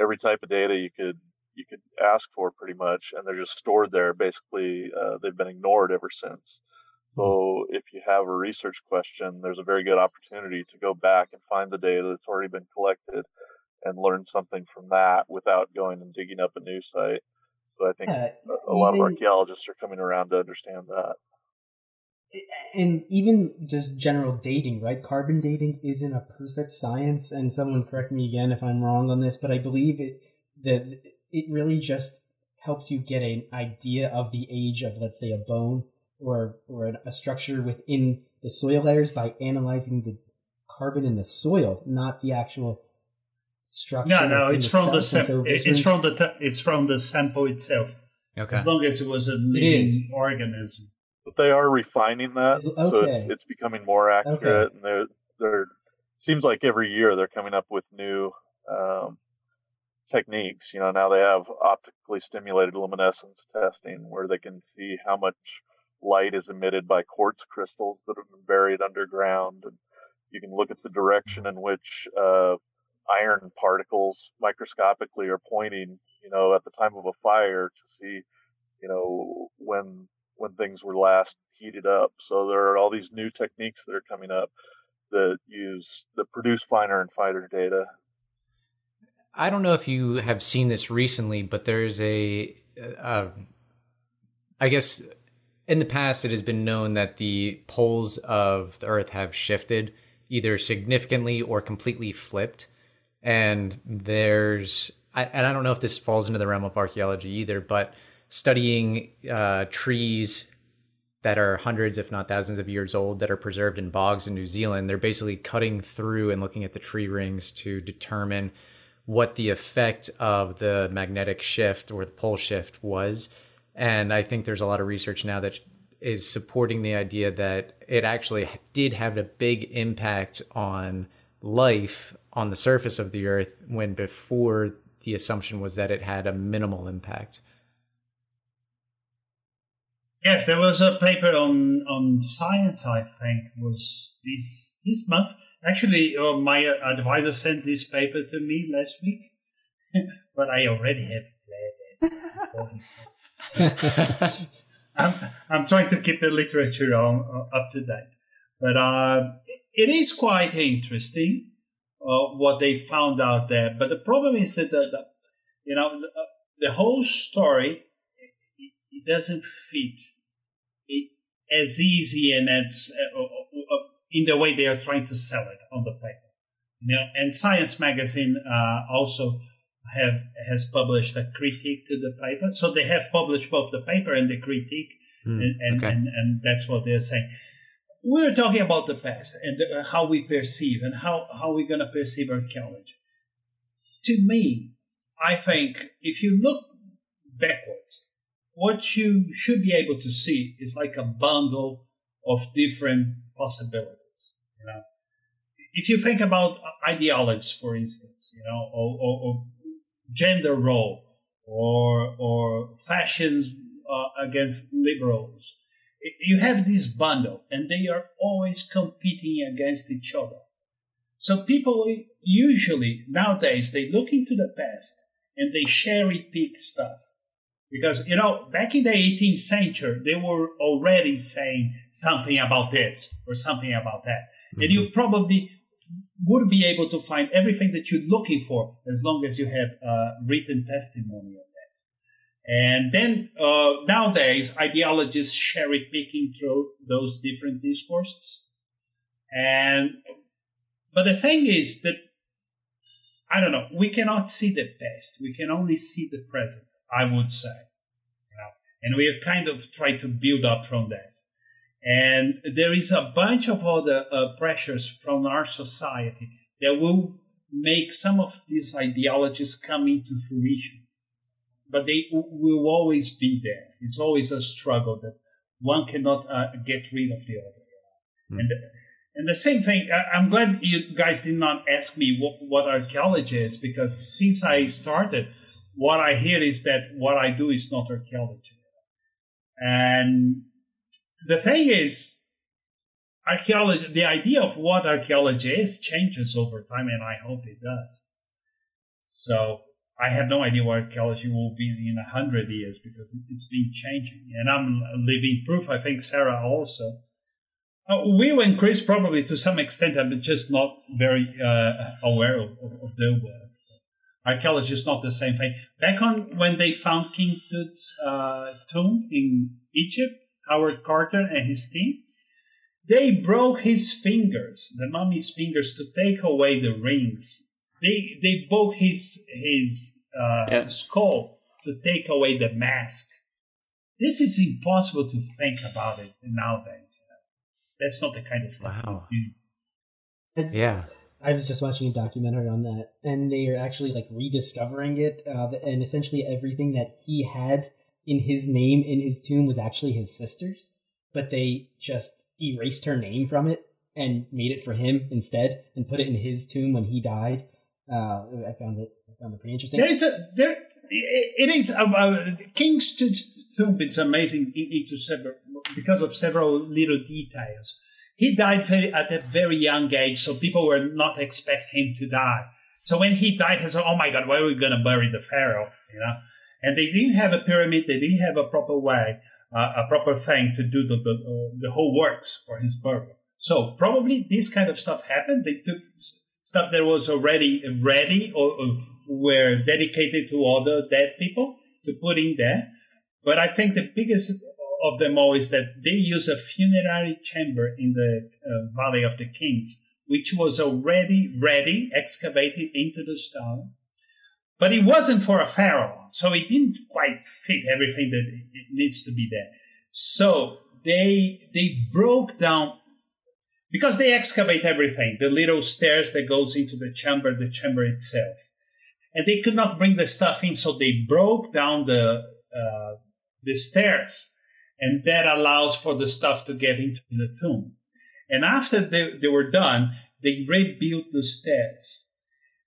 every type of data you could you could ask for pretty much, and they're just stored there. Basically, uh, they've been ignored ever since. So if you have a research question, there's a very good opportunity to go back and find the data that's already been collected and learn something from that without going and digging up a new site. So I think Yeah, a, a lot of archaeologists are coming around to understand that. And even just general dating, right? Carbon dating isn't a perfect science, and someone correct me again if I'm wrong on this, but I believe it that it really just helps you get an idea of the age of, let's say, a bone or or a structure within the soil layers by analyzing the carbon in the soil, not the actual structure. No, no, it's from the sam- sam- it's from the t- it's from the sample itself. Okay. As long as it was a living organism. But they are refining that, Is- so it's, it's becoming more accurate. And they're they're seems like every year they're coming up with new um, techniques. You know, now they have optically stimulated luminescence testing where they can see how much light is emitted by quartz crystals that have been buried underground, and you can look at the direction in which uh, iron particles microscopically are pointing. You know, at the time of a fire to see, you know, when when things were last heated up. So there are all these new techniques that are coming up that use that produce finer and finer data. I don't know if you have seen this recently, but there's a, uh, I guess in the past it has been known that the poles of the Earth have shifted either significantly or completely flipped. And there's, I, and I don't know if this falls into the realm of archaeology either, but studying uh, trees that are hundreds, if not thousands of years old, that are preserved in bogs in New Zealand, they're basically cutting through and looking at the tree rings to determine what the effect of the magnetic shift or the pole shift was. And I think there's a lot of research now that is supporting the idea that it actually did have a big impact on life on the surface of the earth when before the assumption was that it had a minimal impact. Yes, there was a paper on on science. I think was this this month. Actually, uh, my advisor sent this paper to me last week, but I already have read it I'm I'm trying to keep the literature on uh, up to date, but uh, it is quite interesting uh, what they found out there. But the problem is that the, the you know the, uh, the whole story it, doesn't fit it as easy and as uh, uh, uh, in the way they are trying to sell it on the paper. You know, and Science Magazine uh, also have has published a critique to the paper, so they have published both the paper and the critique, Hmm, and, and, okay. and and that's what they're saying. We're talking about the past and uh, how we perceive and how how we're going to perceive archaeology. To me, I think if you look backwards, what you should be able to see is like a bundle of different possibilities. You know, if you think about ideologies, for instance, you know, or, or, or gender role, or or fascism uh, against liberals, you have this bundle, and they are always competing against each other. So people usually nowadays they look into the past and they cherry pick stuff because you know back in the 18th century they were already saying something about this or something about that and you probably would be able to find everything that you're looking for as long as you have uh, written testimony of that and then uh, nowadays ideologists cherry picking through those different discourses and but the thing is that I don't know. We cannot see the past. We can only see the present. I would say, you know, and we kind of trying to build up from that. And there is a bunch of other uh, pressures from our society that will make some of these ideologies come into fruition. But they w- will always be there. It's always a struggle that one cannot uh, get rid of the other. And and the same thing, I- I'm glad you guys did not ask me what, what archaeology is because since I started, what I hear is that what I do is not archaeology. And the thing is, archaeology, the idea of what archaeology is changes over time, and I hope it does. So I have no idea what archaeology will be in a hundred years because it's been changing, and I'm living proof. I think Sarah also. Uh, Will and Chris probably to some extent are just not very uh, aware of, of, of work. Archaeology is not the same thing. Back on when they found King Tut's uh, tomb in Egypt, Howard Carter and his team, they broke his fingers, the mummy's fingers, to take away the rings. They they broke his his uh, Yeah. skull to take away the mask. This is impossible to think about it nowadays. That's not the kind of stuff Wow. we do. Yeah. I was just watching a documentary on that, and they are actually like rediscovering it, uh, and essentially everything that he had in his name in his tomb was actually his sister's, but they just erased her name from it and made it for him instead, and put it in his tomb when he died. Uh, I found it, I found it pretty interesting. There is a there. It is uh, uh, King's tomb. It's amazing because of several little details. He died very, at a very young age, so people were not expect him to die. So when he died, they said, "Oh my God, where are we going to bury the pharaoh?" You know, and they didn't have a pyramid. They didn't have a proper way, uh, a proper thing to do the the, uh, the whole works for his burial. So probably this kind of stuff happened. They took stuff that was already ready or, or were dedicated to other dead people to put in there. But I think the biggest of them all is that they use a funerary chamber in the uh, Valley of the Kings, which was already ready, excavated into the stone. But it wasn't for a pharaoh, so it didn't quite fit everything that needs to be there. So they they broke down because they excavate everything, the little stairs that goes into the chamber, the chamber itself, and they could not bring the stuff in, so they broke down the uh, the stairs, and that allows for the stuff to get into the tomb. And after they, they were done, they rebuilt the stairs.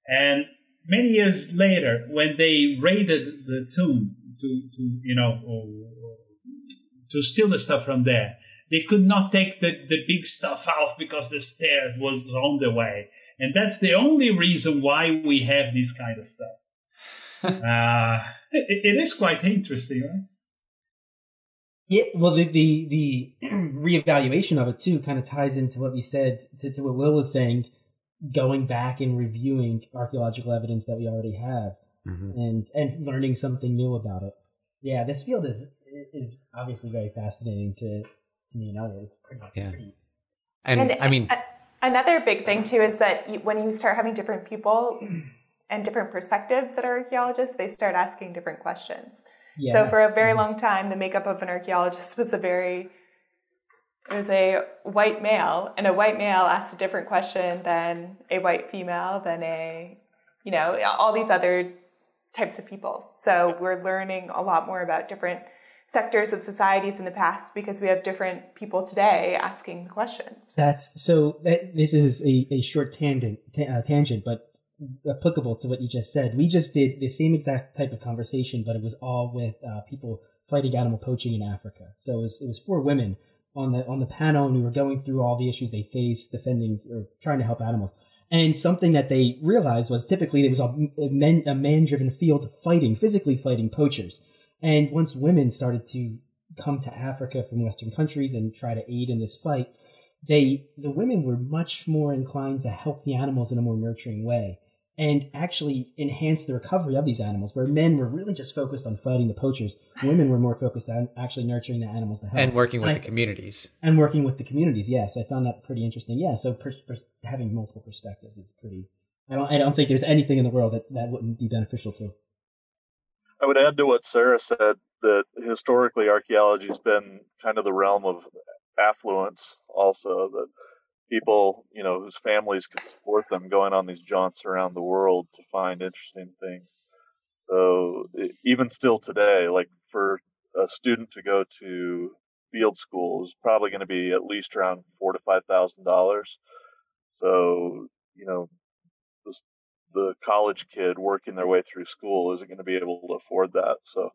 And many years later, when they raided the tomb to, to you know, or- to steal the stuff from there, they could not take the, the big stuff out because the stair was on the way. And that's the only reason why we have this kind of stuff. uh, it, it is quite interesting, right? Yeah, well, the the the reevaluation of it too kind of ties into what we said to, to what Will was saying, going back and reviewing archaeological evidence that we already have, Mhm. and and learning something new about it. Yeah, this field is is obviously very fascinating to to me and Elliot. It's pretty, Yeah. pretty- And, I mean, a- another big thing too is that you, when you start having different people and different perspectives that are archaeologists, they start asking different questions. Yeah. So for a very long time, the makeup of an archaeologist was a very it was a white male, and a white male asked a different question than a white female, than a you know all these other types of people. So we're learning a lot more about different sectors of societies in the past because we have different people today asking the questions. That's so. That, this is a, a short tangent, ta- uh, tangent, but applicable to what you just said. We just did the same exact type of conversation, but it was all with uh, people fighting animal poaching in Africa. So it was it was four women on the on the panel, and we were going through all the issues they face defending or trying to help animals. And something that they realized was typically it was a, men a man driven field fighting physically fighting poachers. And once women started to come to Africa from Western countries and try to aid in this fight, they the women were much more inclined to help the animals in a more nurturing way and actually enhance the recovery of these animals where men were really just focused on fighting the poachers. Women were more focused on actually nurturing the animals to help and working with I- the communities. and working with the communities yes. I found that pretty interesting. Yeah so pers- pers- having multiple perspectives is pretty i don't i don't think there's anything in the world that that wouldn't be beneficial to. I would add to what Sarah said that historically archaeology has been kind of the realm of affluence also that people, you know, whose families could support them going on these jaunts around the world to find interesting things. So even still today, like for a student to go to field school is probably going to be at least around four to five thousand dollars. So you know, the the college kid working their way through school isn't going to be able to afford that. So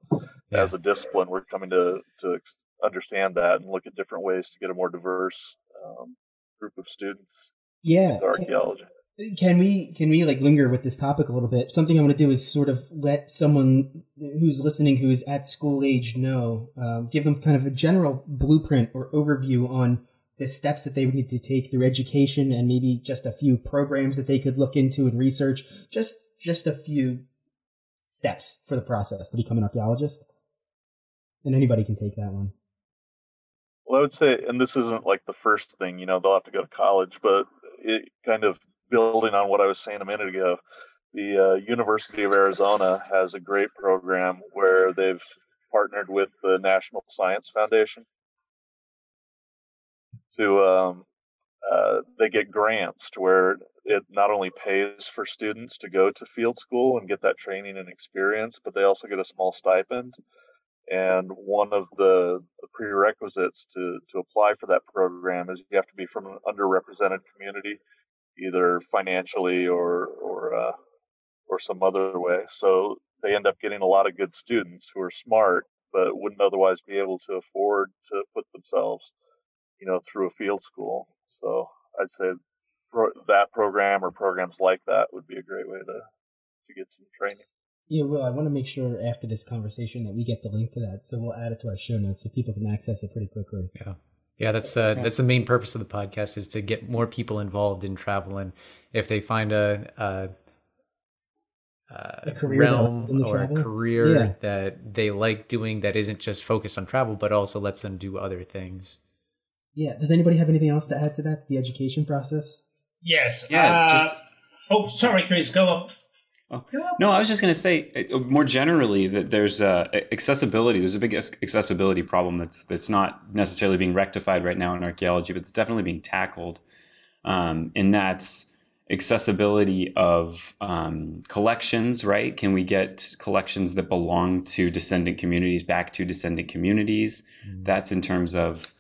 Yeah. as a discipline, we're coming to to understand that and look at different ways to get a more diverse um, group of students yeah archaeology. can we can we like linger with this topic a little bit? Something i want to do is sort of let someone who's listening who is at school age know um, give them kind of a general blueprint or overview on the steps that they would need to take through education and maybe just a few programs that they could look into and research. Just just a few steps for the process to become an archaeologist. And anybody can take that one Well, I would say, and this isn't like the first thing, you know, they'll have to go to college, but it kind of building on what I was saying a minute ago, the uh, University of Arizona has a great program where they've partnered with the National Science Foundation to um, uh, they get grants to where it not only pays for students to go to field school and get that training and experience, but they also get a small stipend. And one of the prerequisites to, to apply for that program is you have to be from an underrepresented community, either financially or or uh, or some other way. So they end up getting a lot of good students who are smart but wouldn't otherwise be able to afford to put themselves, you know, through a field school. So I'd say that program or programs like that would be a great way to to get some training. Yeah, well, I want to make sure after this conversation that we get the link to that, so we'll add it to our show notes so people can access it pretty quickly. Yeah, yeah, that's the that's the main purpose of the podcast is to get more people involved in travel, and if they find a, a uh, a career realm or travel? a career yeah. that they like doing that isn't just focused on travel, but also lets them do other things. Yeah. Does anybody have anything else to add to that, the education process? Yes. Yeah. Uh, just... Oh, sorry, Chris. Go up. Oh. No, I was just going to say uh, more generally that there's uh, accessibility. There's a big accessibility problem that's that's not necessarily being rectified right now in archaeology, but it's definitely being tackled. Um, and that's accessibility of um, collections, right? Can we get collections that belong to descendant communities back to descendant communities? Mm-hmm. That's in terms of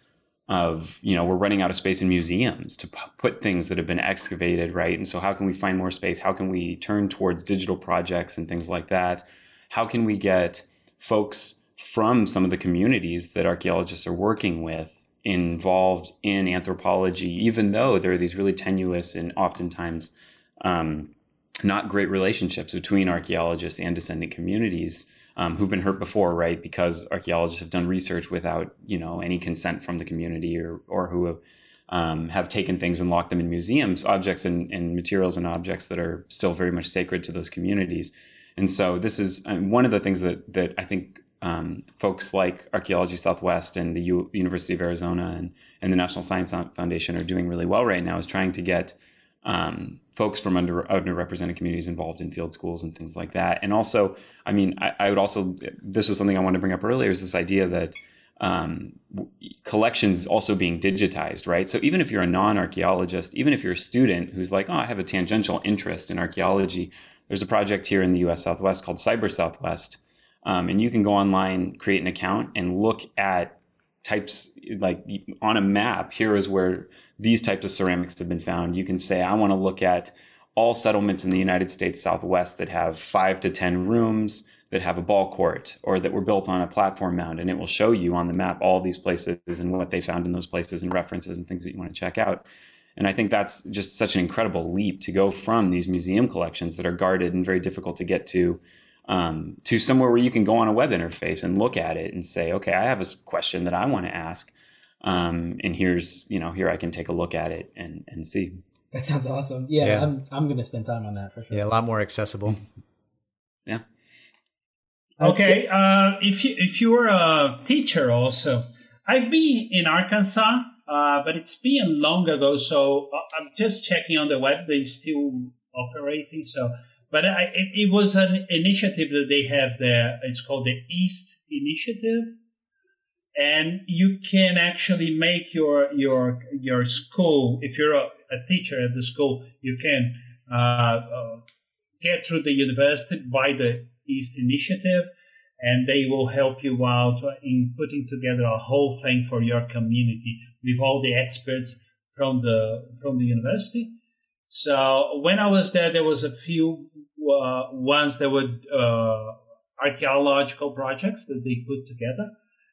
of you know we're running out of space in museums to p- put things that have been excavated, right? And so how can we find more space? How can we turn towards digital projects and things like that? How can we get folks from some of the communities that archaeologists are working with involved in anthropology, even though there are these really tenuous and oftentimes um, not great relationships between archaeologists and descendant communities um, who've been hurt before, right? Because archaeologists have done research without, you know, any consent from the community, or or who have um, have taken things and locked them in museums, objects and, and materials and objects that are still very much sacred to those communities. And so this is one of the things that that I think um, folks like Archaeology Southwest and the U- University of Arizona and, and the National Science Foundation are doing really well right now is trying to get um, folks from under underrepresented communities involved in field schools and things like that. And also, I mean, I, I would also this was something I wanted to bring up earlier is this idea that um, collections also being digitized, right? So even if you're a non-archaeologist, even if you're a student who's like, oh, I have a tangential interest in archaeology, there's a project here in the U.S. Southwest called Cyber Southwest, um, and you can go online, create an account, and look at types like on a map. Here is where these types of ceramics have been found. You can say, I want to look at all settlements in the United States Southwest that have five to 10 rooms, that have a ball court, or that were built on a platform mound. And it will show you on the map all these places and what they found in those places and references and things that you want to check out. And I think that's just such an incredible leap to go from these museum collections that are guarded and very difficult to get to um, to somewhere where you can go on a web interface and look at it and say, okay, I have a question that I want to ask. Um, and here's, you know, here I can take a look at it and, and see. That sounds awesome. Yeah, yeah. I'm, I'm going to spend time on that for sure. Yeah, a lot more accessible. Yeah. Okay. Uh, if you, if you're a teacher also, I've been in Arkansas, uh, but it's been long ago. So uh, I'm just checking on the web. They still operating. So but I, it, it, was an initiative that they have there. It's called the East Initiative, and you can actually make your your your school. If you're a, a teacher at the school, you can uh, uh, get through the university by the East Initiative, and they will help you out in putting together a whole thing for your community with all the experts from the from the university so when I was there, there was a few uh, ones that were uh, archaeological projects that they put together,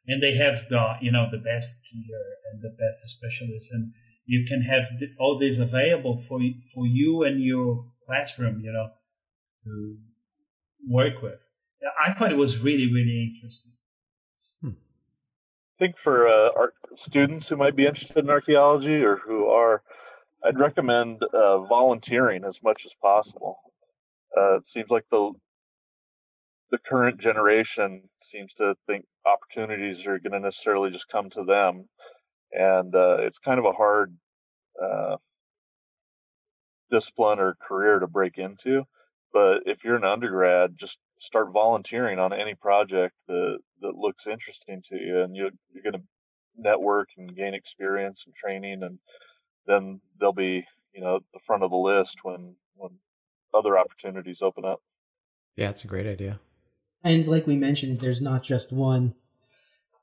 and they have the you know the best gear and the best specialists, and you can have all this available for for you and your classroom, you know, to work with. I thought it was really really interesting. Hmm. I think for uh, students who might be interested in archaeology or who are I'd recommend uh, volunteering as much as possible. Uh, it seems like the the current generation seems to think opportunities are going to necessarily just come to them. and uh, it's kind of a hard uh, discipline or career to break into. But if you're an undergrad, just start volunteering on any project that that looks interesting to you, and you you're going to network and gain experience and training, and then they'll be you know the front of the list when when other opportunities open up. Yeah, it's a great idea. And like we mentioned, there's not just one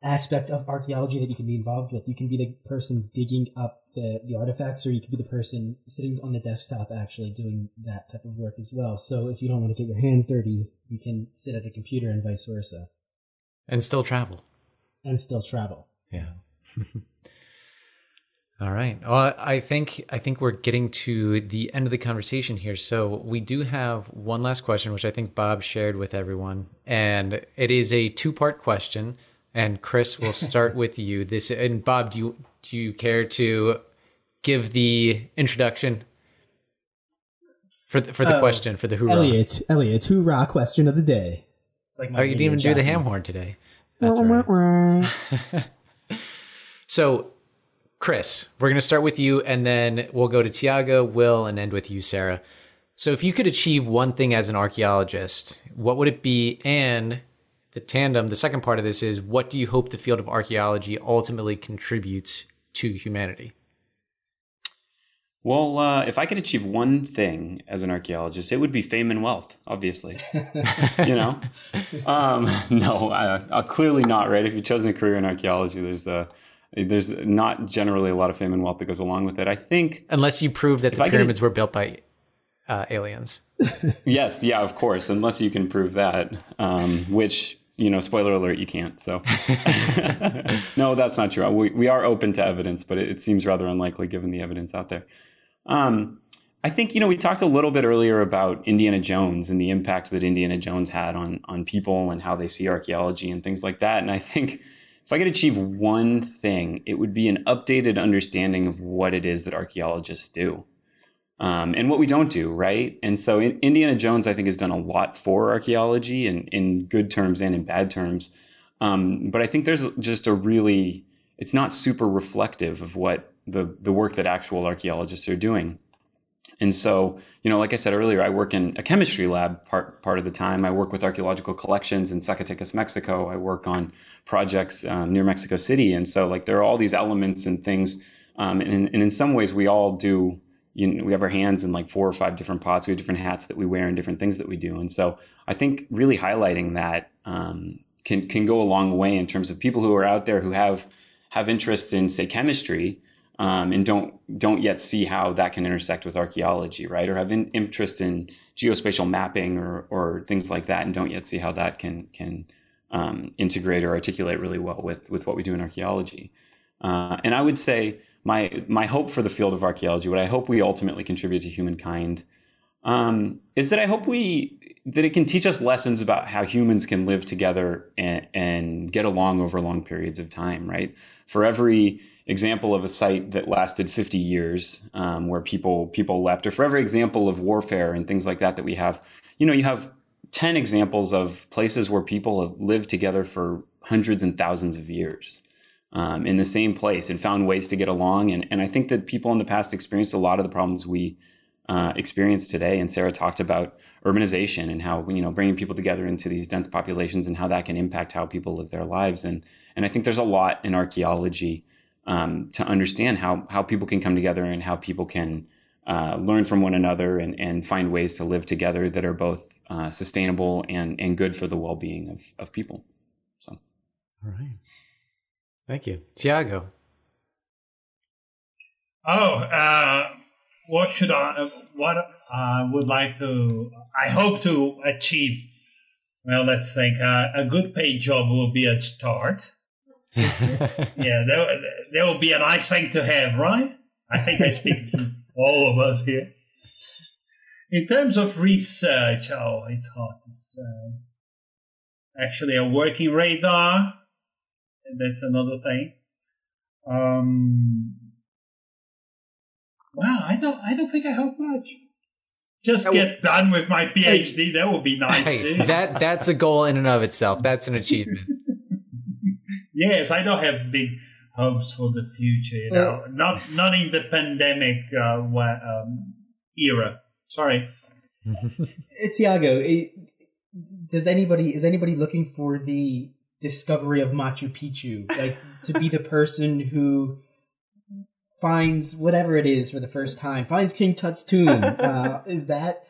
aspect of archaeology that you can be involved with. You can be the person digging up the, the artifacts, or you could be the person sitting on the desktop actually doing that type of work as well. So if you don't want to get your hands dirty, you can sit at a computer and vice versa. And still travel. And still travel. Yeah. All right. Well, I think I think we're getting to the end of the conversation here. So we do have one last question, which I think Bob shared with everyone, and it is a two-part question. And Chris, we'll start with you. This and Bob, do you do you care to give the introduction for the, for the Oh, question for the hoorah? Elliot, Elliot, hoorah question of the day. It's like Oh, you didn't even do the ham horn today. That's all right. so, Chris, we're going to start with you, and then we'll go to Tiago, Will, and end with you, Sarah. So, if you could achieve one thing as an archaeologist, what would it be? And the tandem, the second part of this is what do you hope the field of archaeology ultimately contributes to humanity? Well, uh, if I could achieve one thing as an archaeologist, it would be fame and wealth, obviously. you know? Um, no, uh, uh, clearly not, right? If you've chosen a career in archaeology, there's uh, there's not generally a lot of fame and wealth that goes along with it. I think, Unless you prove that the I pyramids were built by uh, aliens. yes, yeah, of course, unless you can prove that, um, which, you know, spoiler alert, you can't. So, no, that's not true. We, we are open to evidence, but it, it seems rather unlikely given the evidence out there. Um, I think you know we talked a little bit earlier about Indiana Jones and the impact that Indiana Jones had on on people and how they see archaeology and things like that. And I think if I could achieve one thing, it would be an updated understanding of what it is that archaeologists do. Um, and what we don't do, right? And so in, Indiana Jones, I think, has done a lot for archaeology in, in good terms and in bad terms. Um, but I think there's just a really, it's not super reflective of what the, the work that actual archaeologists are doing. And so, you know, like I said earlier, I work in a chemistry lab part part of the time. I work with archaeological collections in Zacatecas, Mexico. I work on projects um, near Mexico City, and so like there are all these elements and things. Um, and, and in some ways, we all do. You know, we have our hands in like four or five different pots. We have different hats that we wear and different things that we do. And so, I think really highlighting that um, can can go a long way in terms of people who are out there who have have interest in say chemistry um, and don't don't yet see how that can intersect with archaeology, right? Or have an interest in geospatial mapping or or things like that, and don't yet see how that can can um, integrate or articulate really well with with what we do in archaeology. Uh, and I would say my my hope for the field of archaeology, what I hope we ultimately contribute to humankind, um, is that I hope we that it can teach us lessons about how humans can live together and, and get along over long periods of time, right? For every example of a site that lasted 50 years um, where people people left or for every example of warfare and things like that that we have you know you have 10 examples of places where people have lived together for hundreds and thousands of years um, in the same place and found ways to get along. And, and i think that people in the past experienced a lot of the problems we uh, experience today. And sarah talked about urbanization and how you know bringing people together into these dense populations and how that can impact how people live their lives. And and i think there's a lot in archaeology um, to understand how how people can come together and how people can uh, learn from one another and, and find ways to live together that are both uh, sustainable and, and good for the well being of, of people. So, all right, thank you, Tiago. Oh, uh, what should I? What I would like to? I hope to achieve. Well, let's think. Uh, a good paid job will be a start yeah, that, that would be a nice thing to have, right? I think I speak for all of us here. In terms of research, oh, it's hard to say. Actually, a working radar, that's another thing. Um, wow, I don't, I don't think I hope much. Just get done with my PhD. That would be nice. Hey, too. that that's a goal in and of itself. That's an achievement. Yes, I don't have big hopes for the future. You know, not not in the pandemic uh, um, era. Sorry. Tiago, does anybody is anybody looking for the discovery of Machu Picchu, like to be the person who finds whatever it is for the first time, finds King Tut's tomb? Uh, is that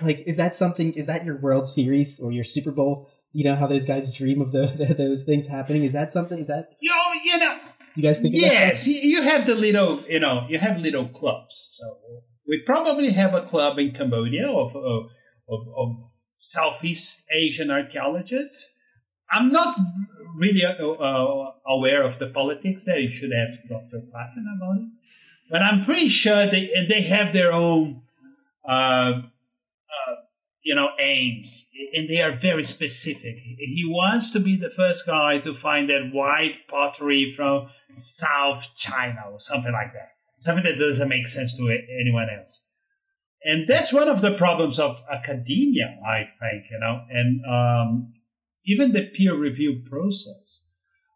like is that something? Is that your World Series or your Super Bowl? You know how those guys dream of the, those things happening. Is that something? Is that you know? You know. Do you guys think? Yes, you have the little. You know, you have little clubs. So we probably have a club in Cambodia of of, of Southeast Asian archaeologists. I'm not really uh, uh, aware of the politics there. You should ask Dr. Klassen about it. But I'm pretty sure they they have their own, uh, you know, aims, and they are very specific. He wants to be the first guy to find that white pottery from South China or something like that. Something that doesn't make sense to anyone else. And that's one of the problems of academia, I think, you know, and um, even the peer review process.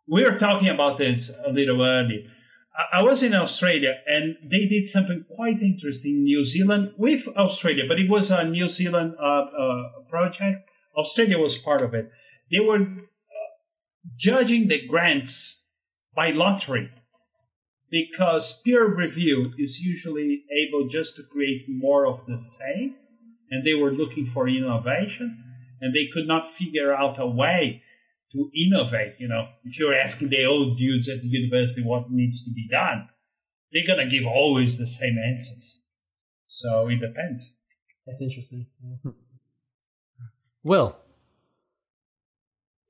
We were talking about this a little earlier. I was in Australia and they did something quite interesting in New Zealand with Australia, but it was a New Zealand uh, uh, project. Australia was part of it. They were uh, judging the grants by lottery because peer review is usually able just to create more of the same, and they were looking for innovation, and they could not figure out a way to innovate. You know, if you're asking the old dudes at the university what needs to be done, they're gonna give always the same answers. So it depends. That's interesting. Will,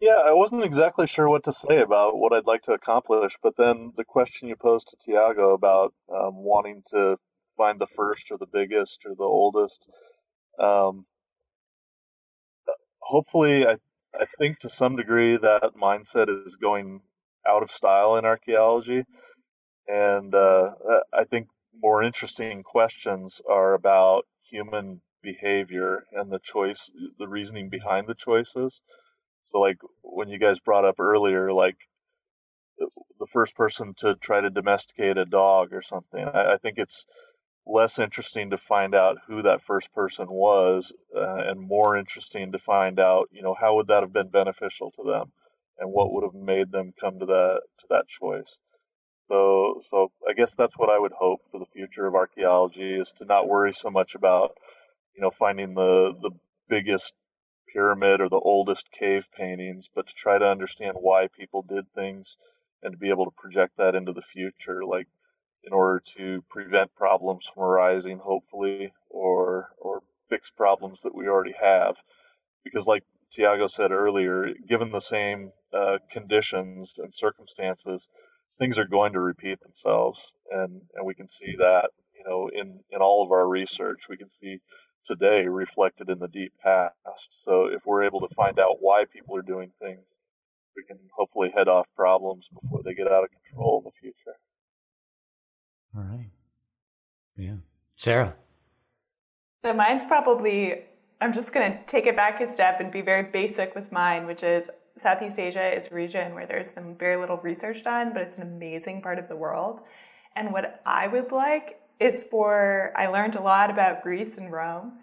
yeah, I wasn't exactly sure what to say about what I'd like to accomplish, but then the question you posed to Tiago about um, wanting to find the first or the biggest or the oldest, um, hopefully, I I think to some degree that mindset is going out of style in archaeology, and uh, I think more interesting questions are about human behavior and the choice, the reasoning behind the choices. So like when you guys brought up earlier, like the first person to try to domesticate a dog or something, I, I think it's less interesting to find out who that first person was uh, and more interesting to find out you know how would that have been beneficial to them and what would have made them come to that to that choice. So so i guess that's what i would hope for the future of archaeology is to not worry so much about you know finding the the biggest pyramid or the oldest cave paintings, but to try to understand why people did things and to be able to project that into the future, like in order to prevent problems from arising, hopefully, or or fix problems that we already have. Because, like Tiago said earlier, given the same uh, conditions and circumstances, things are going to repeat themselves, and and we can see that, you know, in in all of our research, we can see today reflected in the deep past. So if we're able to find out why people are doing things, we can hopefully head off problems before they get out of control in the future. All right. Yeah. Sarah. So mine's probably, I'm just going to take it back a step and be very basic with mine, which is Southeast Asia is a region where there's been very little research done, but it's an amazing part of the world. And what I would like is for, I learned a lot about Greece and Rome.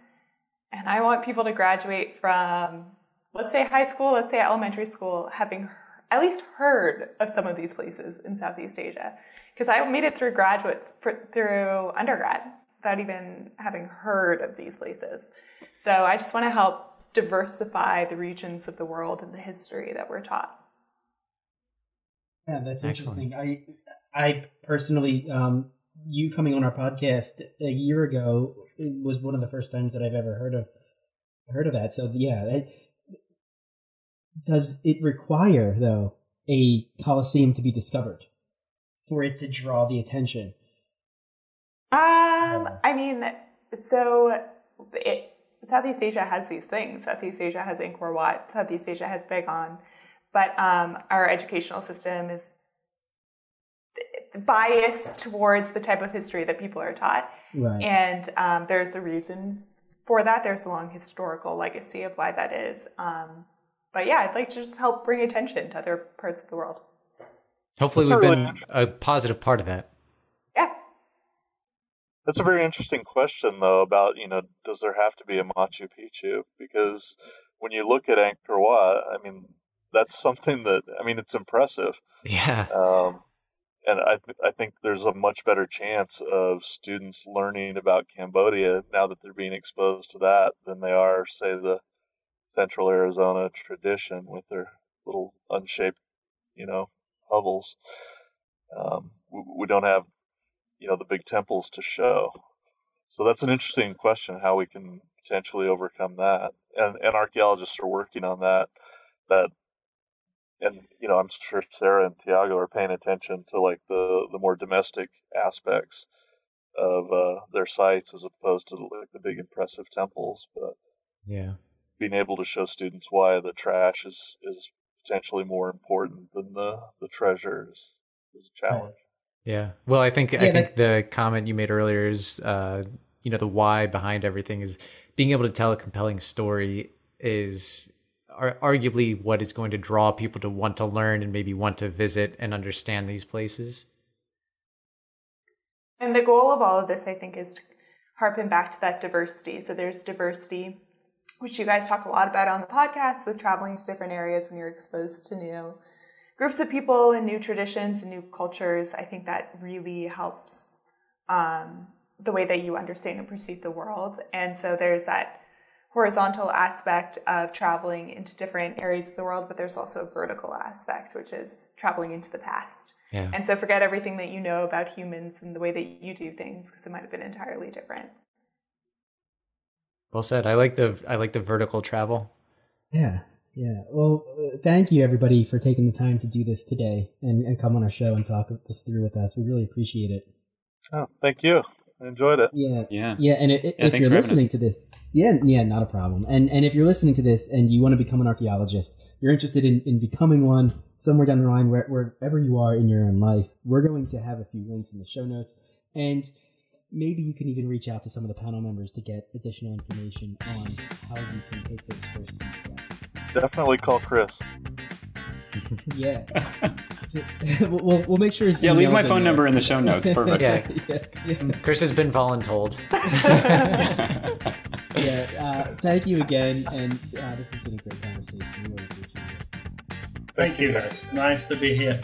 And I want people to graduate from, let's say high school, let's say elementary school, having at least heard of some of these places in Southeast Asia. Because I made it through graduates, through undergrad, without even having heard of these places. So I just want to help diversify the regions of the world and the history that we're taught. Yeah, that's Excellent. interesting. I I personally um, you coming on our podcast a year ago was one of the first times that I've ever heard of heard of that. So yeah, it, does it require though a coliseum to be discovered for it to draw the attention? Um, I mean, so it, Southeast Asia has these things. Southeast Asia has Angkor Wat. Southeast Asia has Bagan, but um, our educational system is biased towards the type of history that people are taught. Right. And um, there's a reason for that. There's a long historical legacy of why that is. Um, but yeah, I'd like to just help bring attention to other parts of the world. Hopefully, That's we've a been really a positive part of that. Yeah. That's a very interesting question, though, about, you know, does there have to be a Machu Picchu? Because when you look at Angkor Wat, I mean, that's something that, I mean, it's impressive. Yeah. Um, and I, th- I think there's a much better chance of students learning about Cambodia now that they're being exposed to that than they are, say, the Central Arizona tradition with their little unshaped, you know, hovels. Um, we, we don't have, you know, the big temples to show. So that's an interesting question how we can potentially overcome that. And, and archaeologists are working on that. That and you know, I'm sure Sarah and Tiago are paying attention to like the the more domestic aspects of uh, their sites as opposed to like the big impressive temples. But Yeah. Being able to show students why the trash is is potentially more important than the the treasure is, is a challenge. Yeah. Well, I think I Yeah, think the comment you made earlier is, uh, you know, the why behind everything is being able to tell a compelling story is ar- arguably what is going to draw people to want to learn and maybe want to visit and understand these places. And the goal of all of this, I think, is to harpen back to that diversity. So there's diversity, which you guys talk a lot about on the podcast with traveling to different areas when you're exposed to new groups of people and new traditions and new cultures. I think that really helps um, the way that you understand and perceive the world. And so there's that horizontal aspect of traveling into different areas of the world, but there's also a vertical aspect, which is traveling into the past. Yeah. And so forget everything that you know about humans and the way that you do things because it might have been entirely different. Well said. I like the I like the vertical travel. Yeah, yeah. Well, uh, thank you everybody for taking the time to do this today and, and come on our show and talk this through with us. We really appreciate it. Oh, thank you. I enjoyed it. Yeah, Yeah. yeah. And it, Yeah, if you're listening us. to this, yeah, yeah, not a problem. And and if you're listening to this and you want to become an archaeologist, you're interested in, in becoming one somewhere down the line, where, wherever you are in your own life, we're going to have a few links in the show notes, and maybe you can even reach out to some of the panel members to get additional information on how you can take those first few steps. Definitely call Chris. Yeah, we'll, we'll, we'll make sure. His Yeah, leave my in phone there. number in the show notes. Perfect. Yeah. yeah, yeah. Chris has been voluntold. yeah. Uh, thank you again, and uh, this has been a great conversation. We really appreciate it. Thank you, guys. Nice to be here.